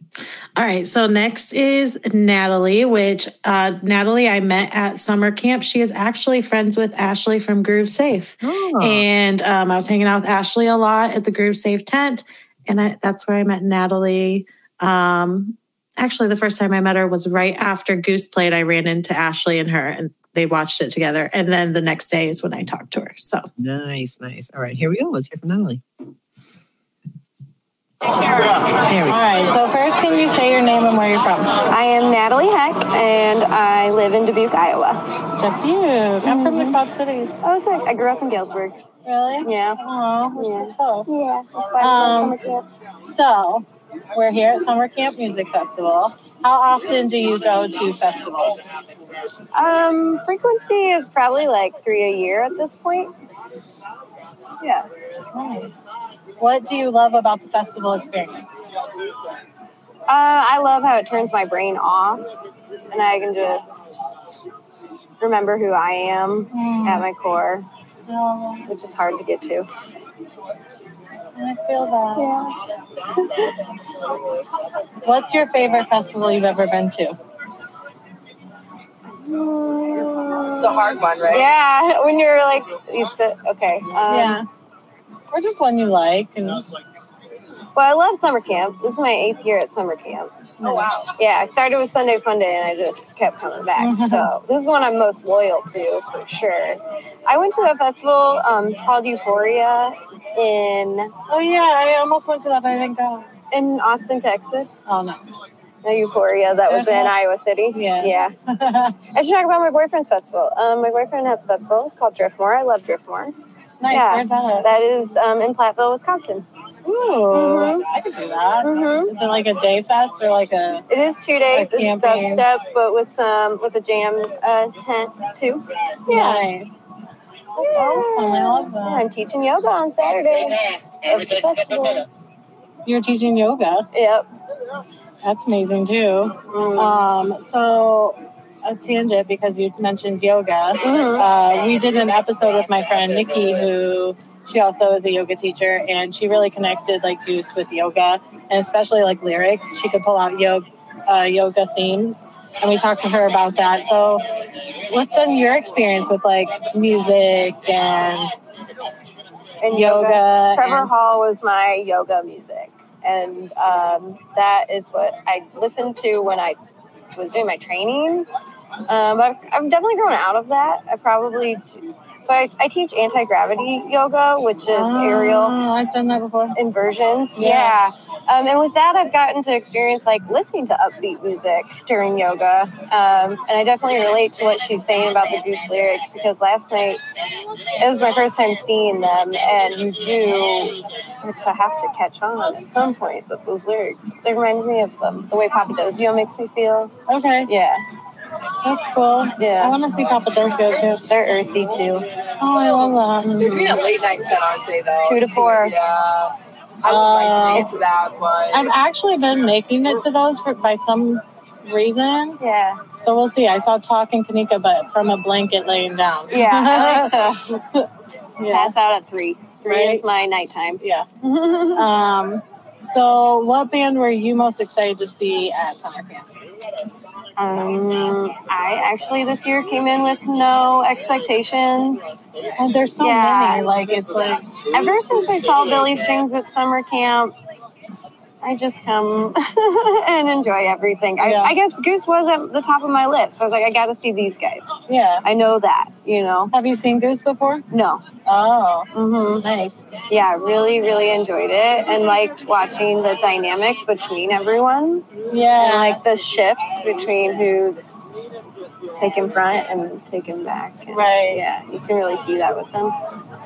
[SPEAKER 2] All right. So next is Natalie, which uh, Natalie I met at summer camp. She is actually friends with Ashley from Groove Safe,
[SPEAKER 1] Oh.
[SPEAKER 2] and um, I was hanging out with Ashley a lot at the Groove Safe tent, and I, that's where I met Natalie. Um, actually, the first time I met her was right after Goose played. I ran into Ashley and her, and they watched it together. And then the next day is when I talked to her. So
[SPEAKER 1] Nice, nice. All right, here we go. Let's hear from Natalie.
[SPEAKER 9] All right. So first, can you say your name and where you're from?
[SPEAKER 14] I am Natalie Heck, and I live in Dubuque, Iowa.
[SPEAKER 9] Dubuque. I'm from the Quad Cities.
[SPEAKER 14] Oh, sick. I grew up in Galesburg.
[SPEAKER 9] Really?
[SPEAKER 14] Yeah.
[SPEAKER 9] Oh, we're so close.
[SPEAKER 14] Yeah, that's why I love
[SPEAKER 9] Um. So, we're here at Summer Camp Music Festival. How often do you go to festivals?
[SPEAKER 14] Um, frequency is probably like three a year at this point. Yeah.
[SPEAKER 9] Nice. What do you love about the festival experience?
[SPEAKER 14] Uh, I love how it turns my brain off, and I can just remember who I am at my core, which is hard to get to.
[SPEAKER 2] I feel that. What's your favorite festival you've ever been to?
[SPEAKER 14] It's
[SPEAKER 15] a hard one, right?
[SPEAKER 14] Yeah, when you're like, you said, okay. Um,
[SPEAKER 2] yeah. Or just one you like. And
[SPEAKER 14] Well, I love summer camp. This is my eighth year at summer camp.
[SPEAKER 15] Oh wow.
[SPEAKER 14] Yeah, I started with Sunday Fun Day and I just kept coming back. so this is one I'm most loyal to for sure. I went to a festival um, called Euphoria in
[SPEAKER 2] oh yeah, I almost went to that, but I didn't go.
[SPEAKER 14] In Austin, Texas.
[SPEAKER 2] Oh no.
[SPEAKER 14] No Euphoria that was
[SPEAKER 2] There's
[SPEAKER 14] in
[SPEAKER 2] one?
[SPEAKER 14] Iowa City.
[SPEAKER 2] Yeah.
[SPEAKER 14] Yeah. I should talk about my boyfriend's festival. Um, my boyfriend has a festival called Driftmore. I love Driftmore.
[SPEAKER 2] Nice.
[SPEAKER 14] Yeah,
[SPEAKER 2] Where's that at?
[SPEAKER 14] That is um, in Platteville, Wisconsin.
[SPEAKER 2] Ooh, I could do that.
[SPEAKER 14] Mhm.
[SPEAKER 2] Is it like a day fest or like a?
[SPEAKER 14] It is two days.
[SPEAKER 2] Like
[SPEAKER 14] It's dubstep, but with some with a jam uh, tent too. Yeah.
[SPEAKER 2] Nice. That's awesome. I love that.
[SPEAKER 14] I'm teaching yoga on Saturday the festival.
[SPEAKER 2] You're teaching yoga.
[SPEAKER 14] Yep.
[SPEAKER 2] That's amazing too.
[SPEAKER 14] Mm.
[SPEAKER 2] Um, so a tangent because you mentioned yoga.
[SPEAKER 14] Mhm.
[SPEAKER 2] Uh, we did an episode with my friend Nikki, who she also is a yoga teacher, and she really connected like Goose with yoga, and especially like lyrics. She could pull out yoga, uh, yoga themes, and we talked to her about that. So, what's been your experience with like music and
[SPEAKER 14] and
[SPEAKER 2] yoga?
[SPEAKER 14] yoga. Trevor
[SPEAKER 2] and-
[SPEAKER 14] Hall was my yoga music, and um, that is what I listened to when I was doing my training. Um, but I've, I've definitely grown out of that. I probably so I, I teach anti gravity yoga, which is aerial
[SPEAKER 2] Oh, I've done that before.
[SPEAKER 14] inversions.
[SPEAKER 2] Yeah.
[SPEAKER 14] Yeah. Um, and with that, I've gotten to experience like listening to upbeat music during yoga. Um, and I definitely relate to what she's saying about the Goose lyrics because last night it was my first time seeing them, and you do start to have to catch on at some point with those lyrics. They remind me of um, the way Papadosio makes me feel.
[SPEAKER 2] Okay.
[SPEAKER 14] Yeah.
[SPEAKER 2] That's cool.
[SPEAKER 14] Yeah.
[SPEAKER 2] I want to see Papadosio too.
[SPEAKER 14] They're earthy too.
[SPEAKER 2] Oh, I love that.
[SPEAKER 15] They're doing a late night set, aren't they? Though
[SPEAKER 14] Two to four.
[SPEAKER 15] Yeah. I would like to get to that, but
[SPEAKER 2] I've actually been making it to those for, by some reason.
[SPEAKER 14] Yeah.
[SPEAKER 2] So we'll see. I saw Talk and Kanika, but from a blanket laying down.
[SPEAKER 14] Yeah. I like to
[SPEAKER 2] Yeah.
[SPEAKER 14] pass out at three. Three
[SPEAKER 2] Right.
[SPEAKER 14] is my nighttime.
[SPEAKER 2] Yeah. Um, so, what band were you most excited to see at summer camp?
[SPEAKER 14] Um, I actually this year came in with no expectations.
[SPEAKER 2] And there's so
[SPEAKER 14] Yeah.
[SPEAKER 2] many. Like it's like
[SPEAKER 14] Ever since I saw Billy Strings at summer camp, I just come and enjoy everything. I,
[SPEAKER 2] Yeah.
[SPEAKER 14] I guess Goose was at the top of my list. I was like, I got to see these guys.
[SPEAKER 2] yeah.
[SPEAKER 14] I know that, you know.
[SPEAKER 2] Have you seen Goose before?
[SPEAKER 14] No.
[SPEAKER 2] Oh,
[SPEAKER 14] hmm
[SPEAKER 2] nice.
[SPEAKER 14] Yeah, really, really enjoyed it and liked watching the dynamic between everyone.
[SPEAKER 2] Yeah.
[SPEAKER 14] and like the shifts between who's taking front and taking back. And,
[SPEAKER 2] Right.
[SPEAKER 14] Yeah, you can really see that with them.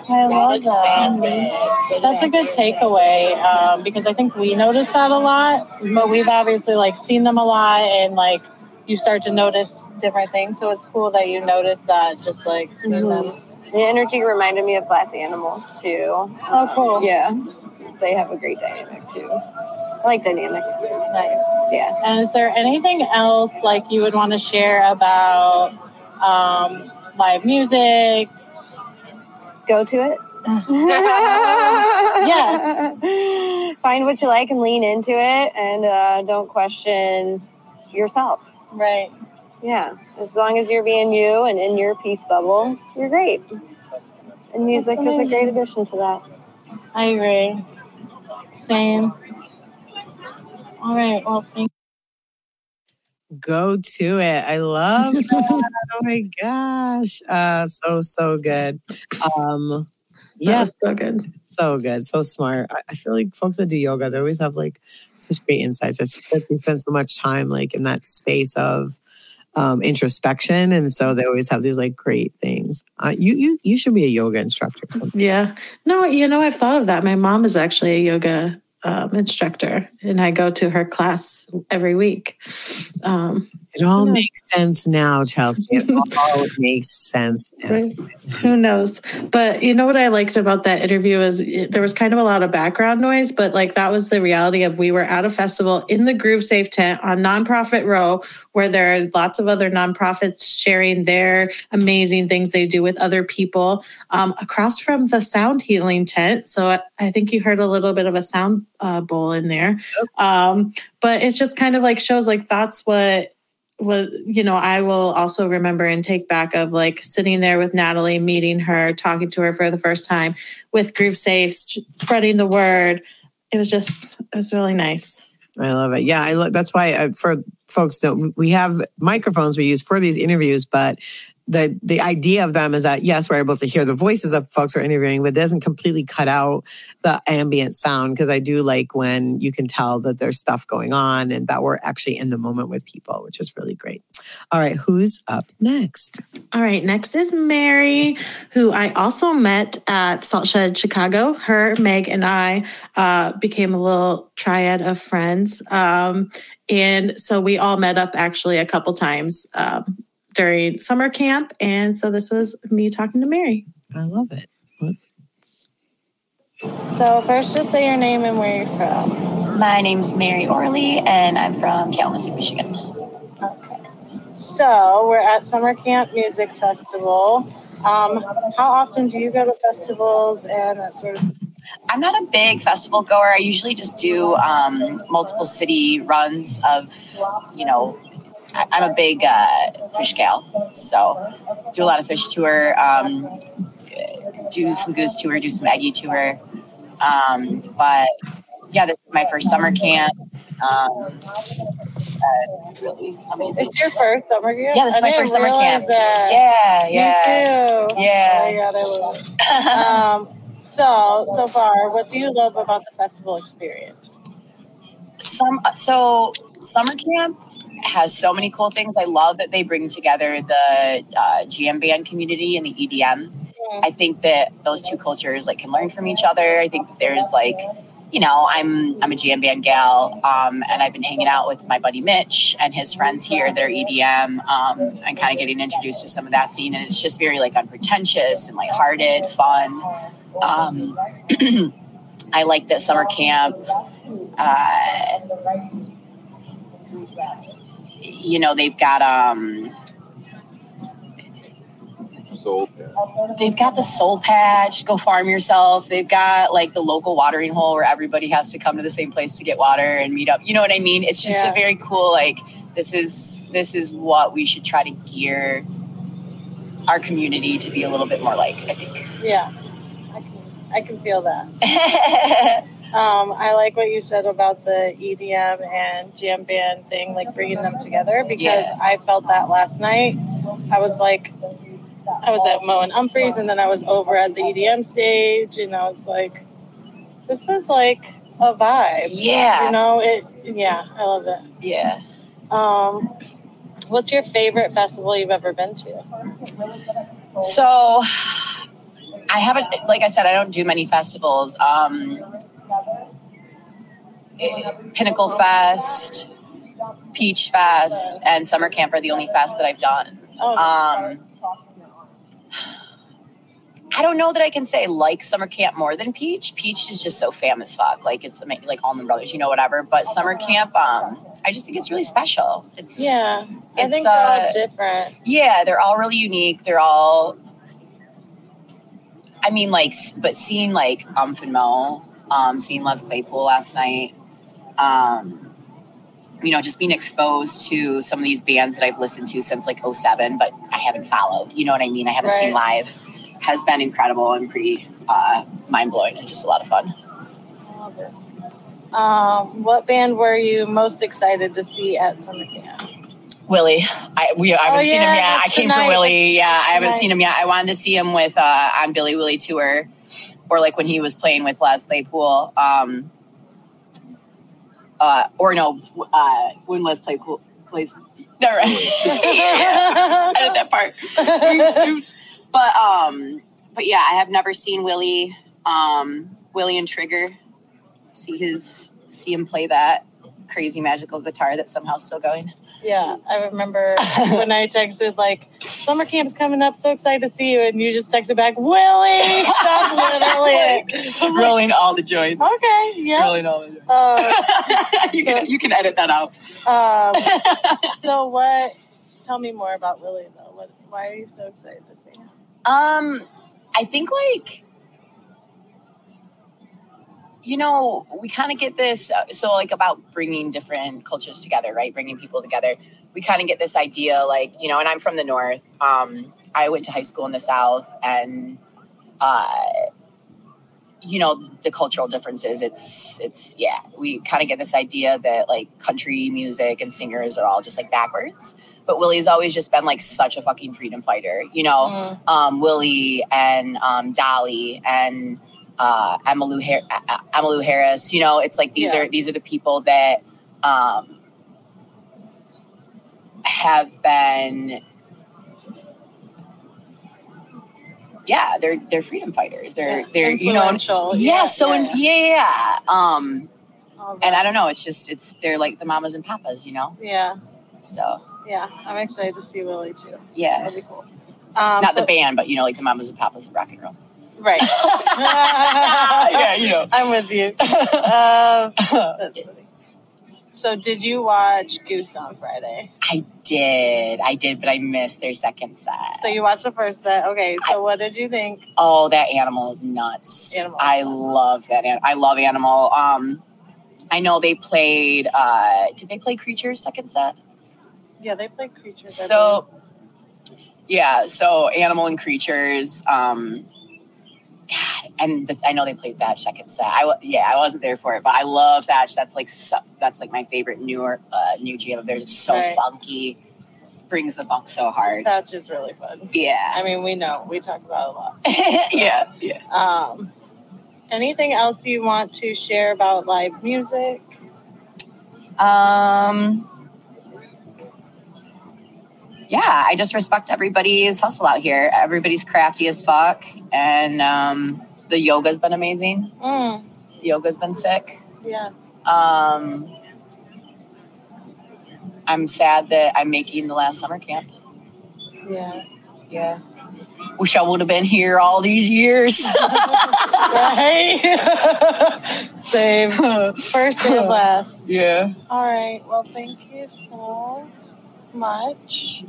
[SPEAKER 2] I love that. That's a good takeaway um, because I think we notice that a lot, but we've obviously like seen them a lot and like you start to notice different things. So it's cool that you notice that just like seeing them.
[SPEAKER 14] The energy reminded me of glass animals too.
[SPEAKER 2] Oh, cool.
[SPEAKER 14] Yeah, they have a great dynamic too. I like dynamic.
[SPEAKER 2] Nice.
[SPEAKER 14] Yeah.
[SPEAKER 2] And is there anything else like you would want to share about um, live music?
[SPEAKER 14] Go to it.
[SPEAKER 2] Yes.
[SPEAKER 14] Find what you like and lean into it, and uh, don't question yourself.
[SPEAKER 2] Right.
[SPEAKER 14] Yeah, as long as you're being you and in your peace bubble, you're great. And music is a great addition to that.
[SPEAKER 2] I agree. Same. All right. Well, thank
[SPEAKER 1] Go to it. I love that. oh my gosh. Uh so so good. Um yes,
[SPEAKER 16] so good.
[SPEAKER 1] So good. So smart. I, I feel like folks that do yoga, they always have like such great insights. They spend so much time like in that space of um introspection. And so they always have these like great things. Uh, you you you should be a yoga instructor or something.
[SPEAKER 16] Yeah. No, you know, I've thought of that. My mom is actually a yoga um, instructor, and I go to her class every week. Um,
[SPEAKER 1] It all makes sense now, Chelsea. It all makes sense. Now.
[SPEAKER 2] Right. Who knows? But you know what I liked about that interview is it- there was kind of a lot of background noise, but like that was the reality of we were at a festival in the Groove Safe tent on Nonprofit Row, where there are lots of other nonprofits sharing their amazing things they do with other people um, across from the sound healing tent. So I, I think you heard a little bit of a sound uh, bowl in there. Um, but it's just kind of like shows like that's what was you know i will also remember and take back of like sitting there with natalie meeting her talking to her for the first time with groove safe spreading the word it was just it was really nice
[SPEAKER 1] I love it. Yeah, I love. That's why uh, for folks know we have microphones we use for these interviews, but the the idea of them is that yes, we're able to hear the voices of folks we're interviewing, but it doesn't completely cut out the ambient sound because I do like when you can tell that there's stuff going on and that we're actually in the moment with people, which is really great. All right, who's up next?
[SPEAKER 2] all right next is mary who i also met at salt shed chicago her meg and i uh, became a little triad of friends um, and so we all met up actually a couple times um, during summer camp and so this was me talking to mary
[SPEAKER 1] I love it.
[SPEAKER 9] So first, just say your name and where you're from.
[SPEAKER 17] My name's Mary Orley, and I'm from Kalamazoo, Michigan. Okay.
[SPEAKER 9] So we're at Summer Camp Music Festival. Um, how often do you go to festivals and that sort of?
[SPEAKER 17] I'm not a big festival goer. I usually just do um, multiple city runs of, you know, I, I'm a big uh, Phish gal, so do a lot of Phish tour, um, do some goose tour, do some eggy tour. Um, but yeah, this is my first summer camp. Um, uh, really amazing.
[SPEAKER 9] It's your first summer camp.
[SPEAKER 17] Yeah, this is
[SPEAKER 9] I
[SPEAKER 17] my first summer camp.
[SPEAKER 9] That.
[SPEAKER 17] Yeah, yeah.
[SPEAKER 9] Me too.
[SPEAKER 17] Yeah.
[SPEAKER 9] Oh my god, I love it. um, so so far, what do you love about the festival experience?
[SPEAKER 17] some so summer camp has so many cool things. I love that they bring together the uh, jam band community and the edm i think that those two cultures like can learn from each other. I think that there's like you know i'm i'm a jam band gal um, and i've been hanging out with my buddy mitch and his friends here that are edm um, and kind of getting introduced to some of that scene. And it's just very like unpretentious and lighthearted fun. Um, i like that summer camp uh, you know they've got um
[SPEAKER 18] Soul patch.
[SPEAKER 17] they've got the soul patch go farm yourself they've got like the local watering hole where everybody has to come to the same place to get water and meet up you know what i mean it's just
[SPEAKER 9] Yeah.
[SPEAKER 17] a very cool like this is this is what we should try to gear our community to be a little bit more like i think
[SPEAKER 9] Yeah, I can I can feel that. um, I like what you said about the EDM and jam band thing, like bringing them together because
[SPEAKER 17] Yeah.
[SPEAKER 9] I felt that last night. I was like, I was at Mo and Umphrey's, and then I was over at the EDM stage, and I was like, this is like a vibe.
[SPEAKER 17] Yeah.
[SPEAKER 9] you know it. Yeah, I love it.
[SPEAKER 17] yeah
[SPEAKER 9] Um, what's your favorite festival you've ever been to?
[SPEAKER 17] So I haven't, like I said, I don't do many festivals. Um, Pinnacle Fest, Peach Fest, and Summer Camp are the only fests that I've done. Um, I don't know that I can say like Summer Camp more than Peach. Peach is just so famous fuck, like it's like Allman Brothers, you know, whatever. But Summer Camp, um, I just think it's really special. It's
[SPEAKER 9] Yeah, I
[SPEAKER 17] It's,
[SPEAKER 9] think they're all
[SPEAKER 17] uh,
[SPEAKER 9] different.
[SPEAKER 17] yeah, they're all really unique. They're all, I mean, like, but seeing like Umph and Mo, um, seeing Les Claypool last night, um, you know, just being exposed to some of these bands that I've listened to since like 07, but I haven't followed. You know what I mean? I haven't seen live. Has been incredible and pretty uh, mind blowing and just a lot of fun.
[SPEAKER 9] Um, what band were you most excited to see at summer camp?
[SPEAKER 17] Willie, I we I haven't
[SPEAKER 9] Oh,
[SPEAKER 17] seen him yet. I came
[SPEAKER 9] tonight.
[SPEAKER 17] for Willie. Yeah, I haven't
[SPEAKER 9] Tonight.
[SPEAKER 17] seen him yet. I wanted to see him with uh, on Billy Willie tour, or like when he was playing with Les Claypool. Um, uh, or no, uh, when Les Claypool plays. Never mind. yeah, edit that part. Oops, oops. But um, but yeah, I have never seen Willie. Um, Willie and Trigger. See his see him play that crazy magical guitar that's somehow still going.
[SPEAKER 9] Yeah, I remember when I texted like summer camp's coming up, so excited to see you, and you just texted back, Willie. That's literally it. Like,
[SPEAKER 17] Rolling all the joints.
[SPEAKER 9] Okay, yeah.
[SPEAKER 17] Rolling all the joints.
[SPEAKER 9] Uh,
[SPEAKER 17] you can you can edit that out.
[SPEAKER 9] um, so what? Tell me more about Willie though. What? Why are you so excited to see him?
[SPEAKER 17] Um, I think like you know we kind of get this uh, so like about bringing different cultures together right? Bringing people together. We kind of get this idea like you know and i'm from the north. Um i went to high school in the south and uh you know the cultural differences it's it's yeah we kind of get this idea that like country music and singers are all just like backwards. But willie's always just been like such a fucking freedom fighter you know? Um willie and um dolly and uh uh, harris you know it's like these
[SPEAKER 9] Yeah.
[SPEAKER 17] are these are the people that um have been yeah they're they're freedom fighters. They're
[SPEAKER 9] Yeah,
[SPEAKER 17] they're you know yeah,
[SPEAKER 9] Yeah,
[SPEAKER 17] so
[SPEAKER 9] yeah,
[SPEAKER 17] yeah yeah um and i don't know it's just it's they're like the mamas and papas you know?
[SPEAKER 9] Yeah,
[SPEAKER 17] so.
[SPEAKER 9] Yeah. I'm excited to see Willie too.
[SPEAKER 17] yeah.
[SPEAKER 9] That'd be cool. Um,
[SPEAKER 17] not
[SPEAKER 9] so-
[SPEAKER 17] the band but you know like the mamas and papas of rock and roll
[SPEAKER 9] Right.
[SPEAKER 17] yeah you know
[SPEAKER 9] I'm with you. Um, that's funny. So, did you watch Goose on Friday?
[SPEAKER 17] i did i did but i missed their second set
[SPEAKER 9] So you watched the first set. Okay. So, what did you think?
[SPEAKER 17] oh that animal is nuts
[SPEAKER 9] Animal
[SPEAKER 17] i love that i love animal um i know they played uh did they play creatures second set
[SPEAKER 9] Yeah, they played creatures.
[SPEAKER 17] So yeah so animal and creatures um God, and the, i know they played thatch second set i yeah i wasn't there for it but i love thatch that's like so, that's like my favorite newer uh new jam of theirs it's so
[SPEAKER 9] Right.
[SPEAKER 17] funky brings the funk so hard
[SPEAKER 9] That's just really fun.
[SPEAKER 17] yeah
[SPEAKER 9] I mean, we know we talk about it a lot.
[SPEAKER 17] yeah yeah
[SPEAKER 9] Um, anything else you want to share about live music?
[SPEAKER 17] Um, yeah, I just respect everybody's hustle out here. Everybody's crafty as fuck, and um, the yoga's been amazing.
[SPEAKER 9] Mm,
[SPEAKER 17] The yoga's been sick.
[SPEAKER 9] yeah.
[SPEAKER 17] Um, I'm sad that I'm making the last summer camp.
[SPEAKER 9] Yeah.
[SPEAKER 17] Yeah. Wish I would have been here all these years.
[SPEAKER 9] right? Same. First and last.
[SPEAKER 17] yeah.
[SPEAKER 9] All right. Well, thank you so much.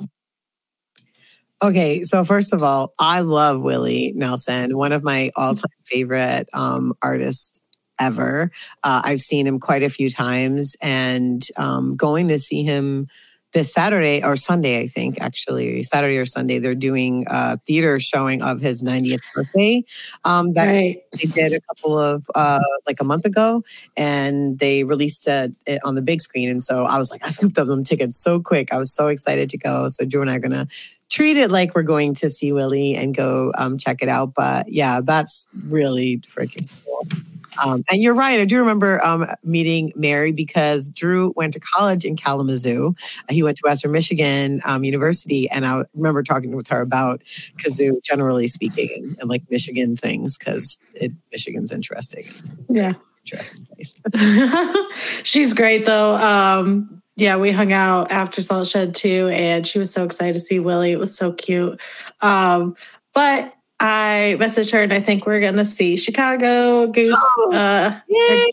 [SPEAKER 1] Okay, so first of all, I love Willie Nelson, one of my all-time favorite um, artists ever. Uh, I've seen him quite a few times, and um, going to see him this Saturday or Sunday, I think actually Saturday or Sunday, they're doing a theater showing of his 90th birthday. Um, that
[SPEAKER 2] Right.
[SPEAKER 1] they did a couple of uh, like a month ago, and they released it, on the big screen. And so I was like, I scooped up them tickets so quick. I was so excited to go. So Drew and I are gonna treat it like we're going to see Willie and go um, check it out. But yeah, that's really freaking cool. Um, and you're right. I do remember um, meeting Mary because Drew went to college in Kalamazoo. He went to Western Michigan um, University, and I remember talking with her about kazoo, generally speaking, and, and like Michigan things because Michigan's interesting,
[SPEAKER 2] Yeah.
[SPEAKER 1] interesting place.
[SPEAKER 2] She's great though. Yeah, we hung out after Salt Shed too, and she was so excited to see Willie. It was so cute. Um, but I messaged her, and I think we're gonna see Chicago Goose uh,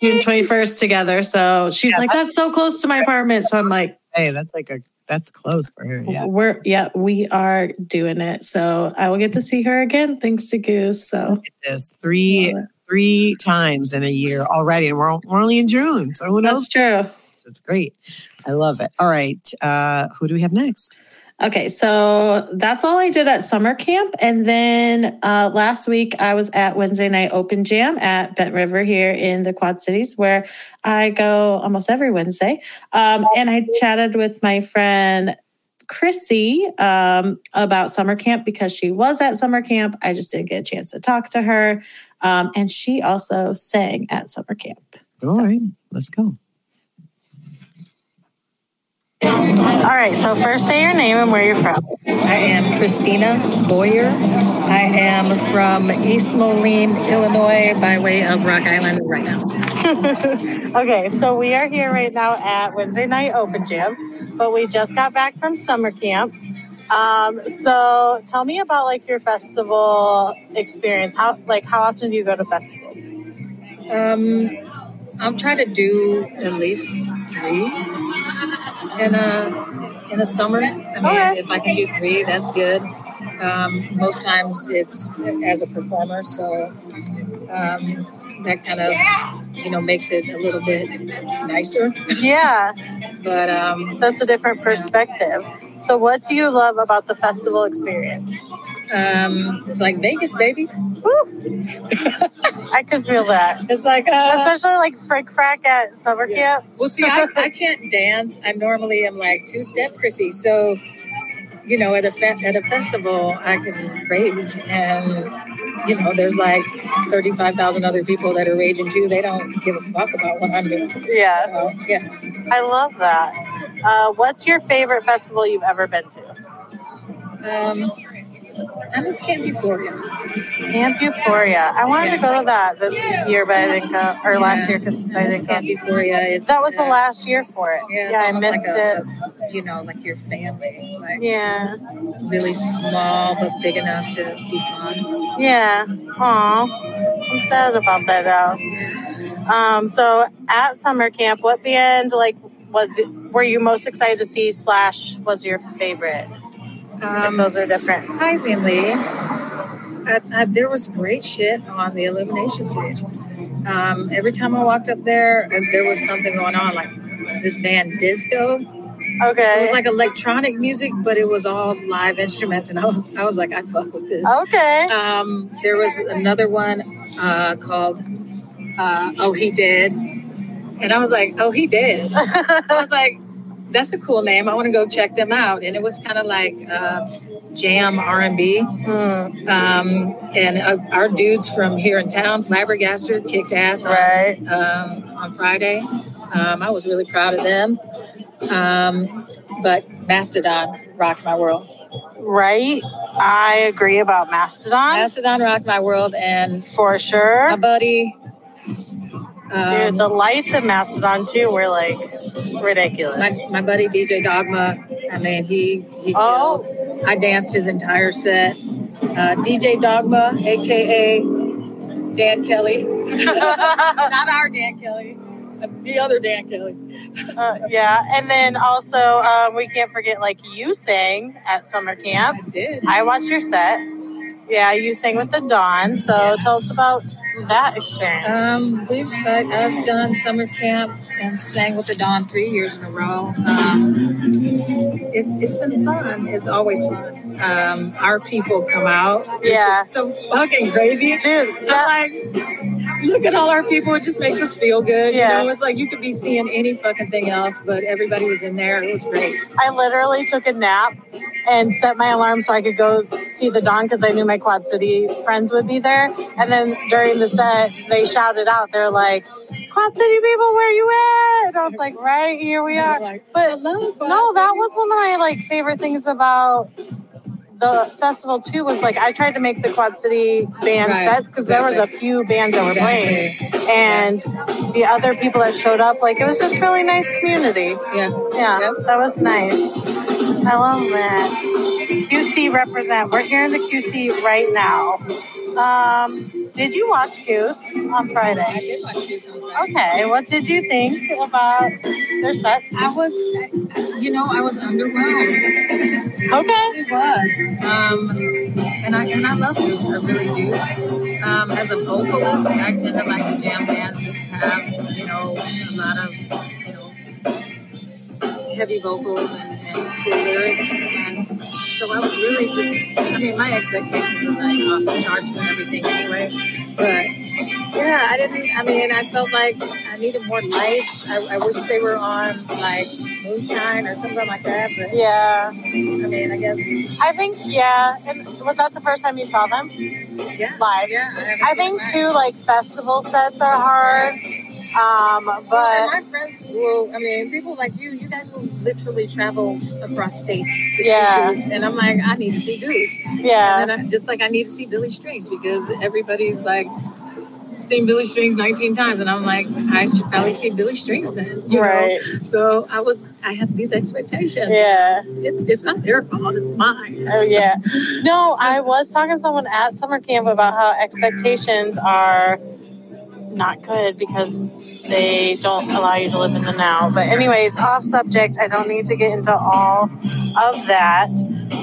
[SPEAKER 2] June twenty first together. So she's like, "That's so close to my apartment." So I'm like,
[SPEAKER 1] "Hey, that's like a that's close for her." Yeah,
[SPEAKER 2] we're yeah, we are doing it. So I will get to see her again thanks to Goose. So
[SPEAKER 1] this three three times in a year already, and we're, we're only in June. So who knows?
[SPEAKER 2] That's true.
[SPEAKER 1] It's great. I love it. All right, uh, who do we have next?
[SPEAKER 2] Okay, so that's all I did at summer camp. And then uh, last week, I was at Wednesday Night Open Jam at Bent River here in the Quad Cities, where I go almost every Wednesday. Um, and I chatted with my friend Chrissy um, about summer camp because she was at summer camp. I just didn't get a chance to talk to her. Um, and she also sang at summer camp.
[SPEAKER 1] All right, let's go.
[SPEAKER 9] All right. So first, say your name and where you're from.
[SPEAKER 19] I am Christina Boyer. I am from East Moline, Illinois, by way of Rock Island right now.
[SPEAKER 2] okay, so we are here right now at Wednesday Night Open Jam, but we just got back from summer camp. Um, so tell me about like your festival experience. How like how often do you go to festivals?
[SPEAKER 19] Um, I'm trying to do at least three in a in a summer. I mean,
[SPEAKER 2] Okay.
[SPEAKER 19] if I can do three, that's good. Um, most times it's as a performer, so um, that kind of you know makes it a little bit nicer.
[SPEAKER 2] Yeah,
[SPEAKER 19] but um,
[SPEAKER 2] that's a different perspective. So what do you love about the festival experience?
[SPEAKER 19] Um, it's like Vegas, baby.
[SPEAKER 2] I could feel that.
[SPEAKER 19] It's like uh,
[SPEAKER 2] especially like frick frack at summer camp.
[SPEAKER 19] Well, see, I, I can't dance. I normally am like two step Chrissy. So, you know, at a fe- at a festival, I can rage, and you know, there's like thirty five thousand other people that are raging too. They don't give a fuck about what I'm doing.
[SPEAKER 2] Yeah.
[SPEAKER 19] So, yeah.
[SPEAKER 2] I love that. Uh, what's your favorite festival you've ever been to?
[SPEAKER 19] Um, I miss Camp Euphoria.
[SPEAKER 2] Camp Euphoria. I wanted to go to that this year, but I didn't go, or last year because I didn't go.
[SPEAKER 19] Camp Euphoria. It's,
[SPEAKER 2] That was the
[SPEAKER 19] uh,
[SPEAKER 2] last year for it.
[SPEAKER 19] Yeah,
[SPEAKER 2] Yeah, I missed
[SPEAKER 19] like
[SPEAKER 2] it.
[SPEAKER 19] a, a, you know, like your family. Like
[SPEAKER 2] Yeah.
[SPEAKER 19] really small but big enough to be fun.
[SPEAKER 2] Yeah. Aw. I'm sad about that though. Um, so at summer camp, what band like was it, were you most excited to see slash was your favorite? If those are different.
[SPEAKER 19] Surprisingly, I, I, there was great shit on the illumination stage. Um, every time I walked up there, uh, there was something going on, like this band Disco.
[SPEAKER 2] Okay.
[SPEAKER 19] It was like electronic music, but it was all live instruments, and I was I was like, I fuck with this.
[SPEAKER 2] Okay.
[SPEAKER 19] Um, there was another one uh, called uh, Oh He Dead, and I was like, Oh He Dead. I was like, That's a cool name. I want to go check them out. And it was kind of like uh, jam R and B. Um, and uh, our dudes from here in town, Flabbergaster, kicked ass on,
[SPEAKER 2] Right.
[SPEAKER 19] um, on Friday. Um, I was really proud of them. Um, but Mastodon rocked my world.
[SPEAKER 2] Right? I agree about Mastodon.
[SPEAKER 19] Mastodon rocked my world, and
[SPEAKER 2] for sure,
[SPEAKER 19] my buddy.
[SPEAKER 2] Dude, the lights in Mastodon too were like ridiculous.
[SPEAKER 19] My, my buddy DJ Dogma, I mean, he he
[SPEAKER 2] Oh.
[SPEAKER 19] killed. I danced his entire set. Uh, DJ Dogma, aka Dan Kelly, not our Dan Kelly, uh, the other Dan Kelly.
[SPEAKER 2] Uh, yeah, and then also um, we can't forget like you sang at summer camp. I
[SPEAKER 19] did.
[SPEAKER 2] I watched your set. Yeah, you sang with the Dawn. So tell us about that experience.
[SPEAKER 19] Um, we've uh, I've done summer camp and sang with the Dawn three years in a row. Um, it's it's been fun. It's always fun. Um, our people come out. It's
[SPEAKER 2] Yeah.
[SPEAKER 19] just so fucking crazy,
[SPEAKER 2] dude.
[SPEAKER 19] I'm like, look at all our people. It just makes us feel good.
[SPEAKER 2] Yeah.
[SPEAKER 19] You know, it's like you could be seeing any fucking thing else, but everybody was in there. It was great.
[SPEAKER 2] I literally took a nap and set my alarm so I could go see the dawn because I knew my Quad City friends would be there. And then during the set, they shouted out, they're like, Quad City people, where you at? And I was like, right here we are. But no, that was one of my like favorite things about the festival too was like I tried to make the Quad City band
[SPEAKER 19] Right,
[SPEAKER 2] sets because there was a few bands that were playing, and the other people that showed up, like it was just really nice community.
[SPEAKER 19] Yeah,
[SPEAKER 2] yeah, that was nice. I love that. QC represent. We're here in the QC right now. Um, did you watch Goose on Friday? I
[SPEAKER 19] did watch Goose on Friday.
[SPEAKER 2] Okay, what did you think about their sets?
[SPEAKER 19] I was, you know, I was underwhelmed.
[SPEAKER 2] Okay.
[SPEAKER 19] It was. Um, and I and I love Goose, I really do. Um, as a vocalist, I tend to like the jam bands that have, you know, a lot of, you know, heavy vocals and, and cool lyrics. And so I was really just, I mean, my expectations were like off the charts for everything anyway. But yeah, I didn't, I mean, I felt like I needed more lights. I, I wish they were on like moonshine or something like that. But
[SPEAKER 2] Yeah.
[SPEAKER 19] I mean, I guess.
[SPEAKER 2] I think yeah. And was that the first time you saw them?
[SPEAKER 19] Yeah.
[SPEAKER 2] Live.
[SPEAKER 19] Yeah.
[SPEAKER 2] I think too like festival sets are hard. Um, but
[SPEAKER 19] my friends will, I mean, people like you, you guys will literally travel across states to
[SPEAKER 2] Yeah.
[SPEAKER 19] see Goose. And I'm like, I need to see Goose.
[SPEAKER 2] Yeah.
[SPEAKER 19] And I, just like I need to see Billy Strings because everybody's like, seen Billy Strings 19 times, and I'm like, I should probably see Billy Strings then. You
[SPEAKER 3] Right.
[SPEAKER 19] Know? So I was, I had these expectations.
[SPEAKER 3] Yeah.
[SPEAKER 19] It, it's not their fault, it's mine.
[SPEAKER 3] Oh yeah. No, I was talking to someone at summer camp about how expectations are not good because they don't allow you to live in the now. But anyways, off subject. I don't need to get into all of that.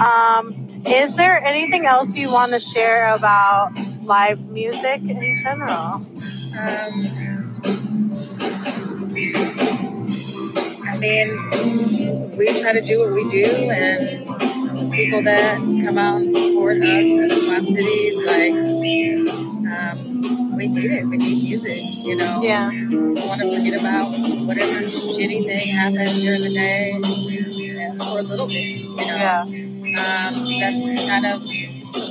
[SPEAKER 3] Um, is there anything else you want to share about live music in general?
[SPEAKER 19] I mean, we try to do what we do, and people that come out and support us in the Cities, like, um, we need it. We need music, you know?
[SPEAKER 3] Yeah.
[SPEAKER 19] We want to forget about whatever shitty thing happened during the day for a little bit, you know?
[SPEAKER 3] Yeah.
[SPEAKER 19] Um, that's kind of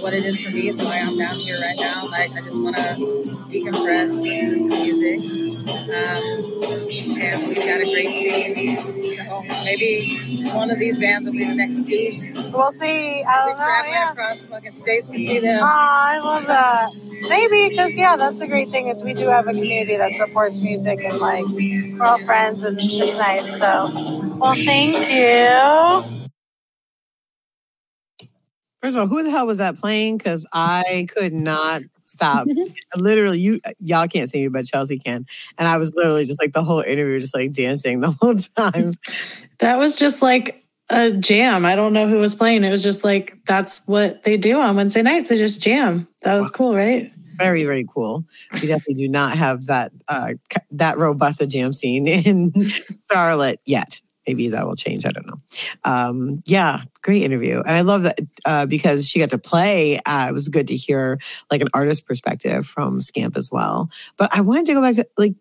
[SPEAKER 19] what it is for me. It's why I'm down here right now. Like, I just want to decompress, listen to some music. Um, and we've got a great scene. So maybe one of these bands will be the next Goose.
[SPEAKER 3] We'll see. I don't
[SPEAKER 19] We're
[SPEAKER 3] know.
[SPEAKER 19] traveling
[SPEAKER 3] Yeah.
[SPEAKER 19] across fucking states to see them.
[SPEAKER 3] Oh, I love that. Maybe because yeah, that's a great thing is we do have a community that supports music and like we're all friends and it's nice. So, well, thank you.
[SPEAKER 1] First of all, who the hell was that playing? Because I could not stop. literally, you y'all can't see me, but Chelsea can. And I was literally just like the whole interview, just like dancing the whole time.
[SPEAKER 2] That was just like a jam. I don't know who was playing. It was just like that's what they do on Wednesday nights. They just jam. That was cool, right?
[SPEAKER 1] Very, very cool. We definitely do not have that uh, that robust a jam scene in Charlotte yet. Maybe that will change. I don't know. Um, yeah, great interview, and I love that uh, because she got to play. Uh, it was good to hear like an artist perspective from Scamp as well. But I wanted to go back to like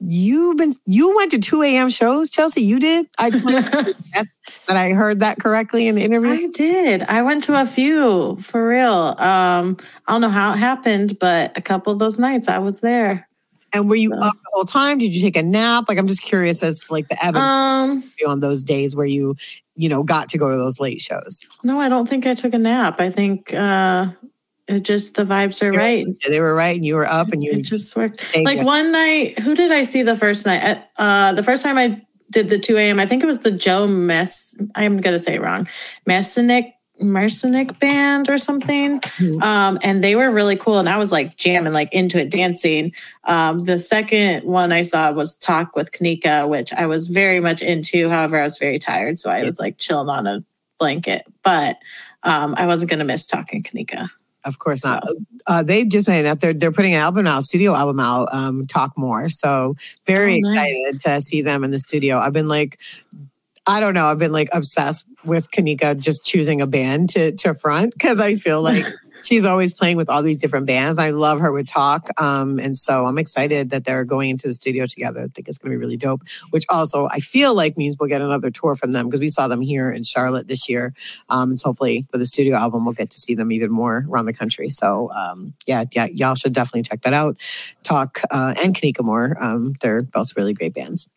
[SPEAKER 1] you've been you went to two a.m. shows, Chelsea. You did. I just to that I heard that correctly in the interview.
[SPEAKER 2] I did. I went to a few for real. Um, I don't know how it happened, but a couple of those nights I was there.
[SPEAKER 1] And were you up the whole time? Did you take a nap? Like, I'm just curious as to, like the evidence
[SPEAKER 2] Um,
[SPEAKER 1] on those days where you, you know, got to go to those late shows.
[SPEAKER 2] no, I don't think I took a nap. I think uh, it just the vibes are right.
[SPEAKER 1] They were right, and you were up, and you
[SPEAKER 2] It just worked. Like one night, who did I see the first night? Uh, the first time I did the 2 a.m., I think it was the Joe Mess. I'm going to say it wrong. Messinic, Mercenic band or something. Um, and they were really cool. And I was like jamming, like into it, dancing. Um, the second one I saw was Talk with Kanika, which I was very much into. However, I was very tired. So I was like chilling on a blanket. But um, I wasn't going to miss Talking Kanika.
[SPEAKER 1] Of course not. Uh, they've just made it out. They're they're putting an album out, studio album out. Um, Talk more. So very
[SPEAKER 2] Oh, nice.
[SPEAKER 1] excited to see them in the studio. I've been like, I don't know. I've been like obsessed with Kanika just choosing a band to to front because I feel like she's always playing with all these different bands. I love her with Talk, um, and so I'm excited that they're going into the studio together. I think it's going to be really dope. Which also I feel like means we'll get another tour from them because we saw them here in Charlotte this year. Um, and so hopefully for the studio album, we'll get to see them even more around the country. So um, yeah, yeah, y'all should definitely check that out. Talk uh, and Kanika Moore, um, they're both really great bands.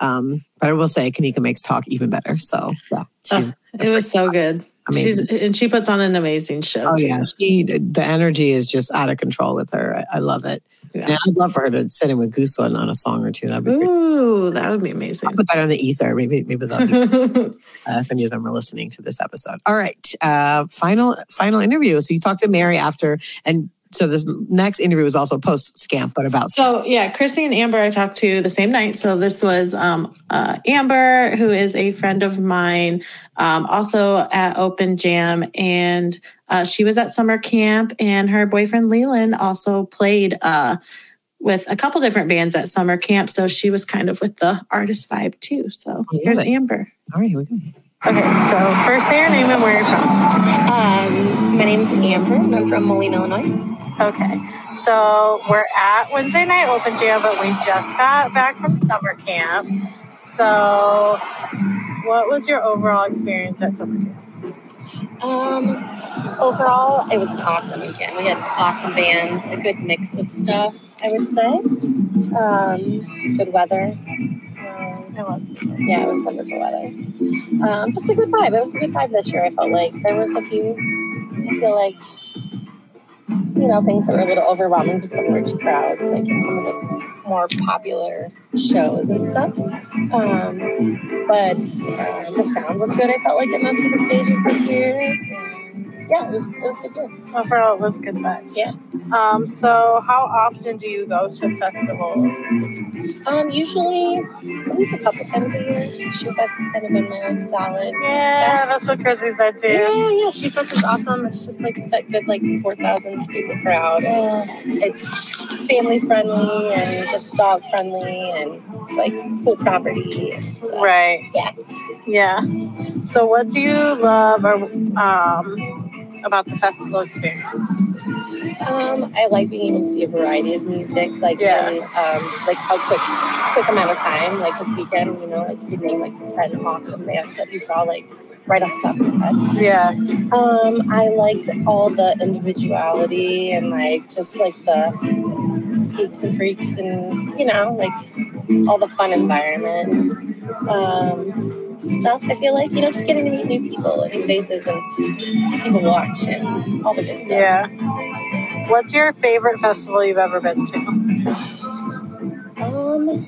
[SPEAKER 1] Um, but I will say Kanika makes Talk even better. So yeah,
[SPEAKER 2] it was so good.
[SPEAKER 1] Amazing.
[SPEAKER 2] She's, and she puts on an amazing show.
[SPEAKER 1] Oh yeah, she the energy is just out of control with her. I, I love it. And I'd love for her to sit in with Goose on, on a song or two. That'd be great.
[SPEAKER 2] Ooh, that would be amazing.
[SPEAKER 1] I'll put that on the ether. Maybe maybe that'll uh, if any of them are listening to this episode. All right, uh, final final interview. So you talked to Mary after, and so this next interview was also post scamp, but about
[SPEAKER 2] So yeah, Chrissy and Amber I talked to the same night. So this was um, uh, Amber, who is a friend of mine, um, also at Open Jam, and uh, she was at summer camp, and her boyfriend Leland also played uh, with a couple different bands at summer camp. So she was kind of with the artist vibe too. So here's
[SPEAKER 1] it.
[SPEAKER 2] Amber.
[SPEAKER 1] All right, here we go.
[SPEAKER 3] Okay, so first say your name and where you're from.
[SPEAKER 20] Um, my name's Amber. and I'm from Moline, Illinois.
[SPEAKER 3] Okay, so we're at Wednesday Night Open Jam, but we just got back from summer camp. So, what was your overall experience at summer camp?
[SPEAKER 20] Um, overall, it was an awesome weekend. We had awesome bands, a good mix of stuff, I would say. Um, good weather. Um, yeah, it was wonderful weather. Um, just a good vibe. It was a good vibe this year. I felt like there was a few. I feel like you know, things that were a little overwhelming just the large crowds, like in some of the more popular shows and stuff. Um, but uh, the sound was good. I felt like at most of the stages this year. Yeah, it was it was good year.
[SPEAKER 2] Overall, it was good vibes.
[SPEAKER 20] Yeah.
[SPEAKER 2] Um, so how often do you go to festivals?
[SPEAKER 20] Um, usually at least a couple times a year. Shoe Fest has kind of been my like solid.
[SPEAKER 2] Yeah,
[SPEAKER 20] fest.
[SPEAKER 2] that's what Chrissy said too.
[SPEAKER 20] Yeah, yeah, Shoe Fest is awesome. It's just like that good like four thousand people crowd. It's family friendly and just dog friendly and it's like cool property. So,
[SPEAKER 2] Right.
[SPEAKER 20] Yeah.
[SPEAKER 2] Yeah. So what do you love or um about the festival experience?
[SPEAKER 20] Um, I like being able to see a variety of music, like
[SPEAKER 2] Yeah.
[SPEAKER 20] in um, like a quick, quick amount of time. Like this weekend, you know, like you could name like ten awesome bands that you saw like right off the top of your head.
[SPEAKER 2] Yeah.
[SPEAKER 20] Um, I liked all the individuality and like just like the geeks and freaks and you know like all the fun environment um, stuff. I feel like you know just getting to meet new people and new faces and people watch and all the good stuff.
[SPEAKER 2] Yeah. What's your favorite festival you've ever been to?
[SPEAKER 20] Um,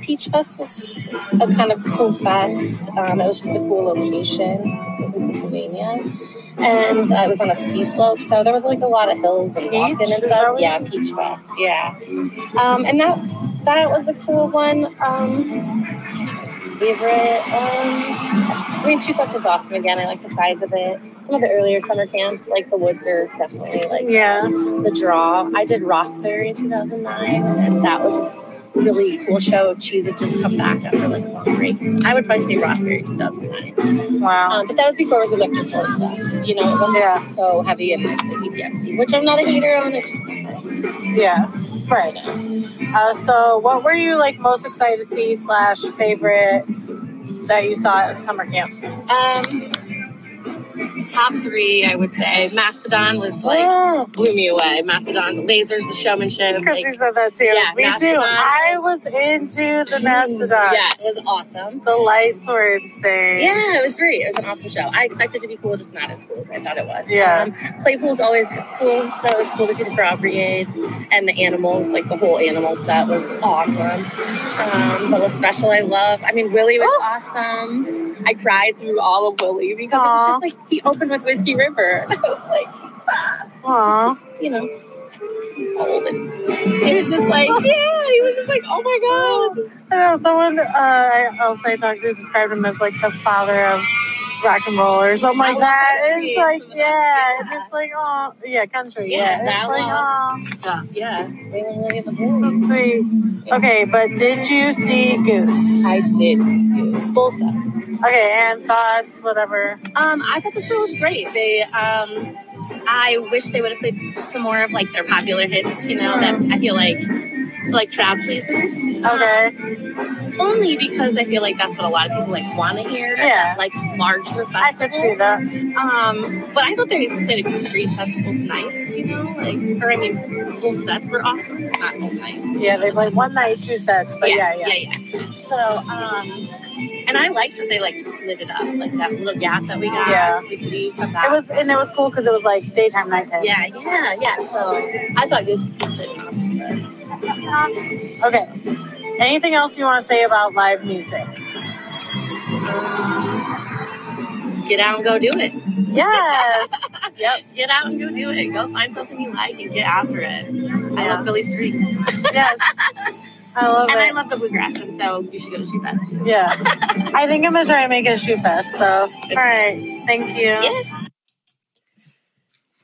[SPEAKER 20] Peach Fest was a kind of cool fest. Um, it was just a cool location. It was in Pennsylvania. And uh, it was on a ski slope, so there was like a lot of hills and walking
[SPEAKER 2] Peach?
[SPEAKER 20] and stuff. Yeah, Peach Fest. Yeah, um, and that that was a cool one. Um, favorite. Um, I mean, Shoe Fest is awesome. Again, I like the size of it. Some of the earlier summer camps, like the woods, are definitely like
[SPEAKER 2] Yeah.
[SPEAKER 20] the draw. I did Rothbury in 2009, and that was really cool show. Cheese had just come back after like a long break. So I would probably say Rothbury 2009.
[SPEAKER 2] Wow.
[SPEAKER 20] Um, but that was before it was electric floor stuff. You know, it wasn't
[SPEAKER 2] Yeah.
[SPEAKER 20] so heavy in like, the EDM scene, which I'm not a hater on. It's just
[SPEAKER 2] Yeah. Right. Uh, so what were you like most excited to see slash favorite that you saw at summer camp?
[SPEAKER 20] Um, top three, I would say. Mastodon was like blew me away. Mastodon, the lasers, the showmanship.
[SPEAKER 2] Chrissy
[SPEAKER 20] like-
[SPEAKER 2] said that too.
[SPEAKER 20] Yeah,
[SPEAKER 2] Me too. I was into the Mastodon.
[SPEAKER 20] Yeah, it was awesome.
[SPEAKER 2] The lights were insane.
[SPEAKER 20] Yeah, it was great. It was an awesome show. I expected to be cool, just not as cool as I thought it was.
[SPEAKER 2] Yeah.
[SPEAKER 20] Um, Claypool's always cool, so it was cool to see the Frog Brigade and the animals. Like the whole animal set was awesome. Um, but was special. I love. I mean, Willie was awesome. I cried through all of Willie because it was just like he opened with Whiskey River. And I was like,
[SPEAKER 2] Aww.
[SPEAKER 20] just, you know, he's old and he was just like, yeah, he was just like, oh my god, is
[SPEAKER 2] I know someone uh, else I talked to described him as like the father of rock and roll or something like that. It's like yeah, and it's like oh yeah, country.
[SPEAKER 20] Yeah,
[SPEAKER 2] Yeah, it's like oh,
[SPEAKER 20] stuff. Yeah, Waylon Willie and the
[SPEAKER 2] so sweet. Okay, but did you see Goose?
[SPEAKER 20] I did see Goose. Sets.
[SPEAKER 2] Okay, and thoughts, whatever.
[SPEAKER 20] Um, I thought the show was great. They, um, I wish they would have played some more of like their popular hits. You know, that I feel like like crowd pleasers.
[SPEAKER 2] Okay.
[SPEAKER 20] Only because I feel like that's what a lot of people like want to hear.
[SPEAKER 2] Yeah.
[SPEAKER 20] that, like larger festival.
[SPEAKER 2] I could see that.
[SPEAKER 20] Um, but I thought they played great sets both nights. You know, like or I mean, both sets were awesome. Not both nights.
[SPEAKER 2] Yeah, they played one night, two sets, but yeah, yeah.
[SPEAKER 20] yeah, yeah. So, um, and I liked that they like split it up, like that little gap that we got.
[SPEAKER 2] Yeah.
[SPEAKER 20] So we could leave.
[SPEAKER 2] It was and it was cool because it was like daytime, nighttime.
[SPEAKER 20] Yeah, yeah, yeah. So I thought this was an awesome set.
[SPEAKER 2] Okay. Anything else you want to say about live music?
[SPEAKER 20] Get out and go do it.
[SPEAKER 2] Yes.
[SPEAKER 20] yep. Get out and go do it. Go find something you like and get after it. I love Billy Strings.
[SPEAKER 2] yes. I love
[SPEAKER 20] and
[SPEAKER 2] it.
[SPEAKER 20] I love the bluegrass, and so you should go to Shoe Fest too.
[SPEAKER 2] Yeah. I think I'm gonna try and make it a shoe fest. So all right. Thank you.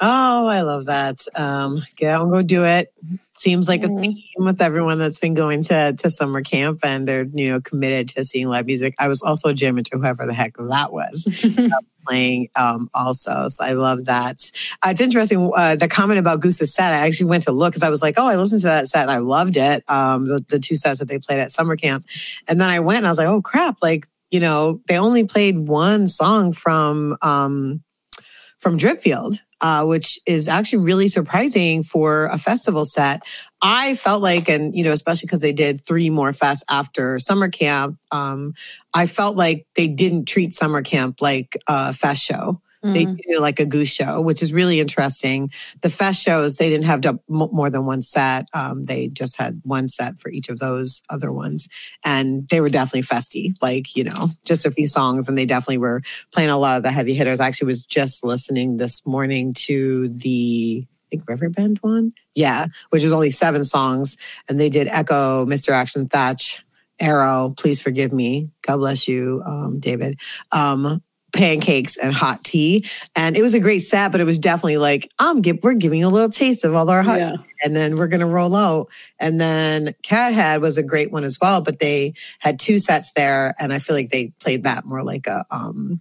[SPEAKER 1] Oh, I love that. Um, get out and go do it. Seems like a theme with everyone that's been going to to summer camp and they're you know committed to seeing live music. I was also jamming to whoever the heck that was that was playing um, also. So I love that. Uh, it's interesting uh, the comment about Goose's set. I actually went to look because I was like, oh, I listened to that set and I loved it. Um, the, the two sets that they played at summer camp, and then I went and I was like, oh crap, like you know they only played one song from. Um, from Dripfield, uh, which is actually really surprising for a festival set. I felt like, and you know, especially because they did three more fests after summer camp, um, I felt like they didn't treat summer camp like a fest show. They
[SPEAKER 2] Mhm.
[SPEAKER 1] do like a goose show, which is really interesting. The fest shows they didn't have more than one set. Um, they just had one set for each of those other ones, and they were definitely festy. Like you know, just a few songs, and they definitely were playing a lot of the heavy hitters. I actually was just listening this morning to the I think Riverbend one, yeah, which is only seven songs, and they did Echo, Mr. Action Thatch, Arrow, Please Forgive Me, God bless you, um, David. Um, pancakes and hot tea and it was a great set but it was definitely like i'm we're giving you a little taste of all our hot
[SPEAKER 2] Yeah.
[SPEAKER 1] and then we're gonna roll out and then cat head was a great one as well but they had two sets there and i feel like they played that more like a um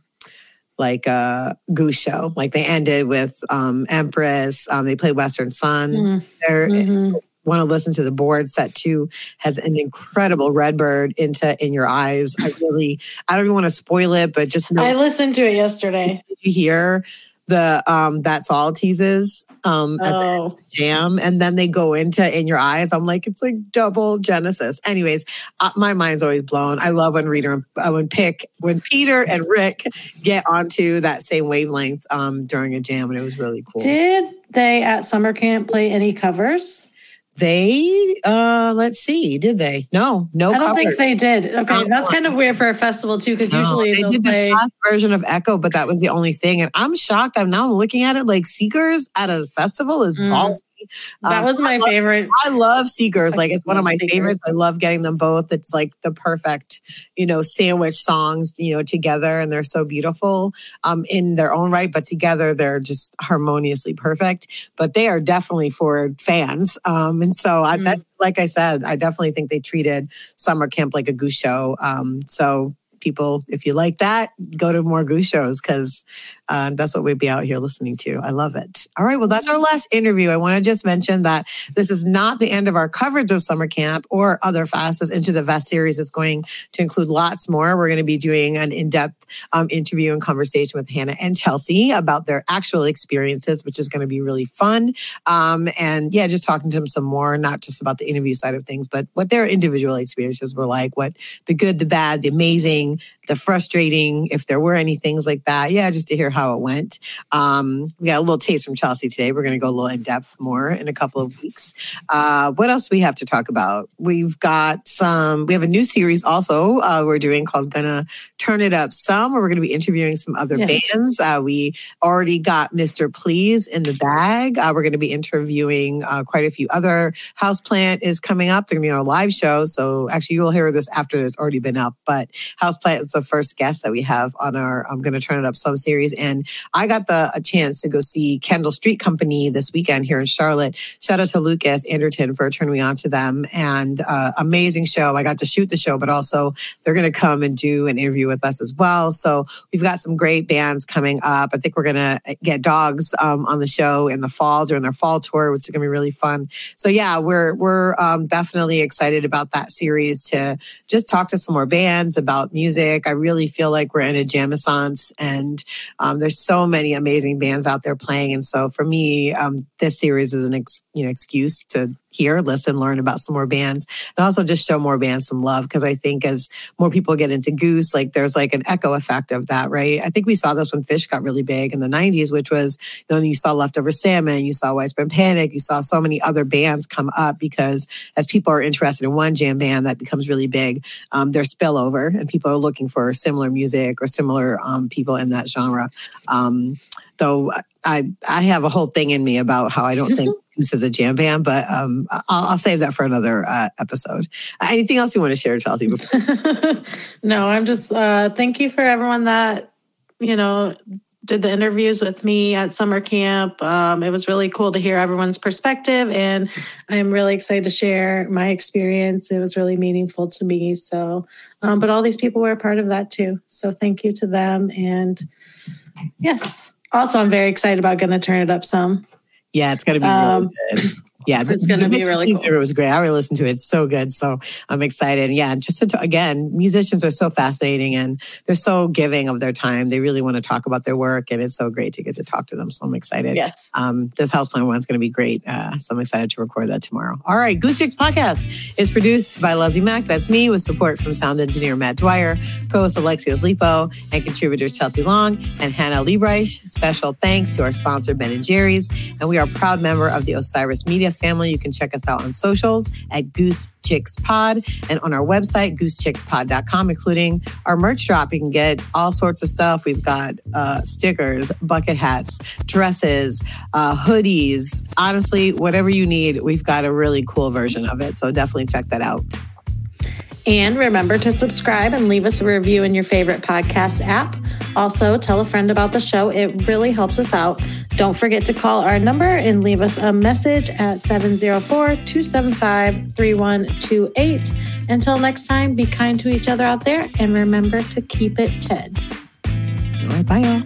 [SPEAKER 1] like a goose show like they ended with um empress um they played western sun
[SPEAKER 2] Mm.
[SPEAKER 1] they're
[SPEAKER 2] Mhm.
[SPEAKER 1] Want to listen to the board. Set two has an incredible redbird into in your eyes. I really i don't even want to spoil it but just
[SPEAKER 2] I listened to it yesterday.
[SPEAKER 1] did you hear the um that's all teases um at the
[SPEAKER 2] Oh,
[SPEAKER 1] the jam? And then they go into in your eyes. I'm like it's like double genesis. Anyways uh, my mind's always blown. I love when reader and uh, when pick when peter and rick get onto that same wavelength um during a jam and it was really cool.
[SPEAKER 2] Did they at summer camp play any covers?
[SPEAKER 1] They uh let's see did they no no
[SPEAKER 2] I don't think they did. Okay, that's kind of weird for a festival too, because
[SPEAKER 1] No,
[SPEAKER 2] usually
[SPEAKER 1] they did
[SPEAKER 2] play.
[SPEAKER 1] the fast version of Echo, but that was the only thing. And I'm shocked. I'm now looking at it like Seekers at a festival is
[SPEAKER 2] Mm.
[SPEAKER 1] ballsy.
[SPEAKER 2] That
[SPEAKER 1] Um,
[SPEAKER 2] was my
[SPEAKER 1] I love-
[SPEAKER 2] favorite.
[SPEAKER 1] I love Seekers. Like it's one of my favorites. I love getting them both. It's like the perfect, you know, sandwich songs, you know, together, and they're so beautiful um, in their own right. But together, they're just harmoniously perfect. But they are definitely for fans. Um, and so I, that, like I said, I definitely think they treated summer camp like a goose show. Um, so people, if you like that, go to more goose shows because uh, that's what we'd be out here listening to. I love it. All right. Well, that's our last interview. I want to just mention that this is not the end of our coverage of summer camp or other fastest into the Fest series. It's going to include lots more. We're going to be doing an in-depth um, interview and conversation with Hannah and Chelsea about their actual experiences, which is going to be really fun. Um, and yeah, just talking to them some more, not just about the interview side of things, but what their individual experiences were like, what the good, the bad, the amazing, the frustrating, if there were any things like that. Yeah, just to hear how it went. Um, we got a little taste from Chelsea today. We're going to go a little in depth more in a couple of weeks. Uh, what else do we have to talk about? We've got some, we have a new series also uh, we're doing called Gonna Turn It Up Some, where we're going to be interviewing some other
[SPEAKER 2] Yes.
[SPEAKER 1] bands. Uh, we already got Mr. Please in the bag. Uh, we're going to be interviewing uh, quite a few other. Houseplant is coming up. They're going to be on a live show. So actually, you'll hear this after it's already been up. But Houseplant is the first guest that we have on our I'm going to turn it up some series. And I got the a chance to go see Kendall Street Company this weekend here in Charlotte. Shout out to Lucas Anderton for turning me on to them. And uh, amazing show. I got to shoot the show, but also they're going to come and do an interview with us as well. So we've got some great bands coming up. I think we're going to get Dogs um, on the show in the fall during their fall tour, which is going to be really fun. So yeah, we're we're um, definitely excited about that series to just talk to some more bands about music. I really feel like we're in a jamaissance, and um, there's so many amazing bands out there playing. And so for me, um, this series is an ex- you know excuse to hear, listen, learn about some more bands, and also just show more bands some love because I think as more people get into Goose, like there's like an echo effect of that, right? I think we saw this when Phish got really big in the '90s, which was you know you saw Leftover Salmon, you saw Widespread Panic, you saw so many other bands come up because as people are interested in one jam band that becomes really big, um, there's spillover and people are looking for similar music or similar um, people in that genre. Um, though I I have a whole thing in me about how I don't think Goose is a jam band, but um, I'll, I'll save that for another uh, episode. Anything else you want to share, Chelsea?
[SPEAKER 2] No, I'm just uh thank you for everyone that, you know, did the interviews with me at summer camp. Um, it was really cool to hear everyone's perspective, and I'm really excited to share my experience. It was really meaningful to me. So, um, but all these people were a part of that too. So, thank you to them. And yes, also, I'm very excited about going to turn it up some.
[SPEAKER 1] yeah, it's going to be
[SPEAKER 2] Um,
[SPEAKER 1] really good. Yeah,
[SPEAKER 2] It's gonna be
[SPEAKER 1] Mitchell
[SPEAKER 2] really
[SPEAKER 1] Teaser was great. I already listened to it. It's so good. So I'm excited. Yeah, just to, again, musicians are so fascinating and they're so giving of their time. They really want to talk about their work, and it's so great to get to talk to them. So I'm excited.
[SPEAKER 2] Yes.
[SPEAKER 1] Um, this Houseplant one's going to be great. Uh, so I'm excited to record that tomorrow. All right, Goose Chicks podcast is produced by Leslie Mac. That's me with support from sound engineer Matt Dwyer, co-host Alexia Lipo, and contributors Chelsea Long and Hannah Liebreich. Special thanks to our sponsor Ben and Jerry's, and we are a proud member of the Osiris Media family. You can check us out on socials at Goose Chicks Pod and on our website, goosechickspod.com, including our merch drop. You can get all sorts of stuff. We've got uh, stickers, bucket hats, dresses, uh, hoodies. Honestly, whatever you need, we've got a really cool version of it. So definitely check that out.
[SPEAKER 2] And remember to subscribe and leave us a review in your favorite podcast app. Also, tell a friend about the show. It really helps us out. Don't forget to call our number and leave us a message at 704 275 3128. Until next time, be kind to each other out there and remember to keep it Ted.
[SPEAKER 1] All right, bye, y'all.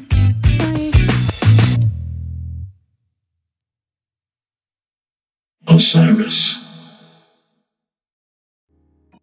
[SPEAKER 21] Osiris.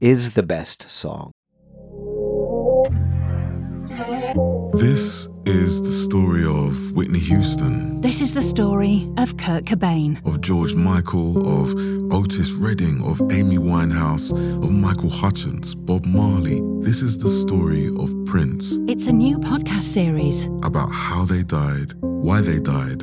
[SPEAKER 22] is the best song.
[SPEAKER 23] This is the story of Whitney Houston,
[SPEAKER 24] This is the story of Kurt Cobain.
[SPEAKER 23] of George Michael, of Otis Redding, of Amy Winehouse, of Michael Hutchence, Bob Marley. This is the story of Prince,
[SPEAKER 24] It's a new podcast series.
[SPEAKER 23] about how they died, why they died,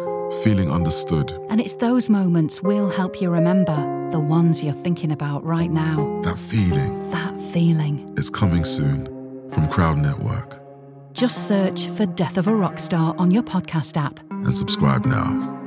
[SPEAKER 23] feeling understood.
[SPEAKER 24] And it's those moments we'll help you remember, the ones you're thinking about right now.
[SPEAKER 23] That feeling
[SPEAKER 24] That feeling.
[SPEAKER 23] is coming soon from Crowd Network.
[SPEAKER 24] Just search for Death of a Rock Star on your podcast app.
[SPEAKER 23] And subscribe now.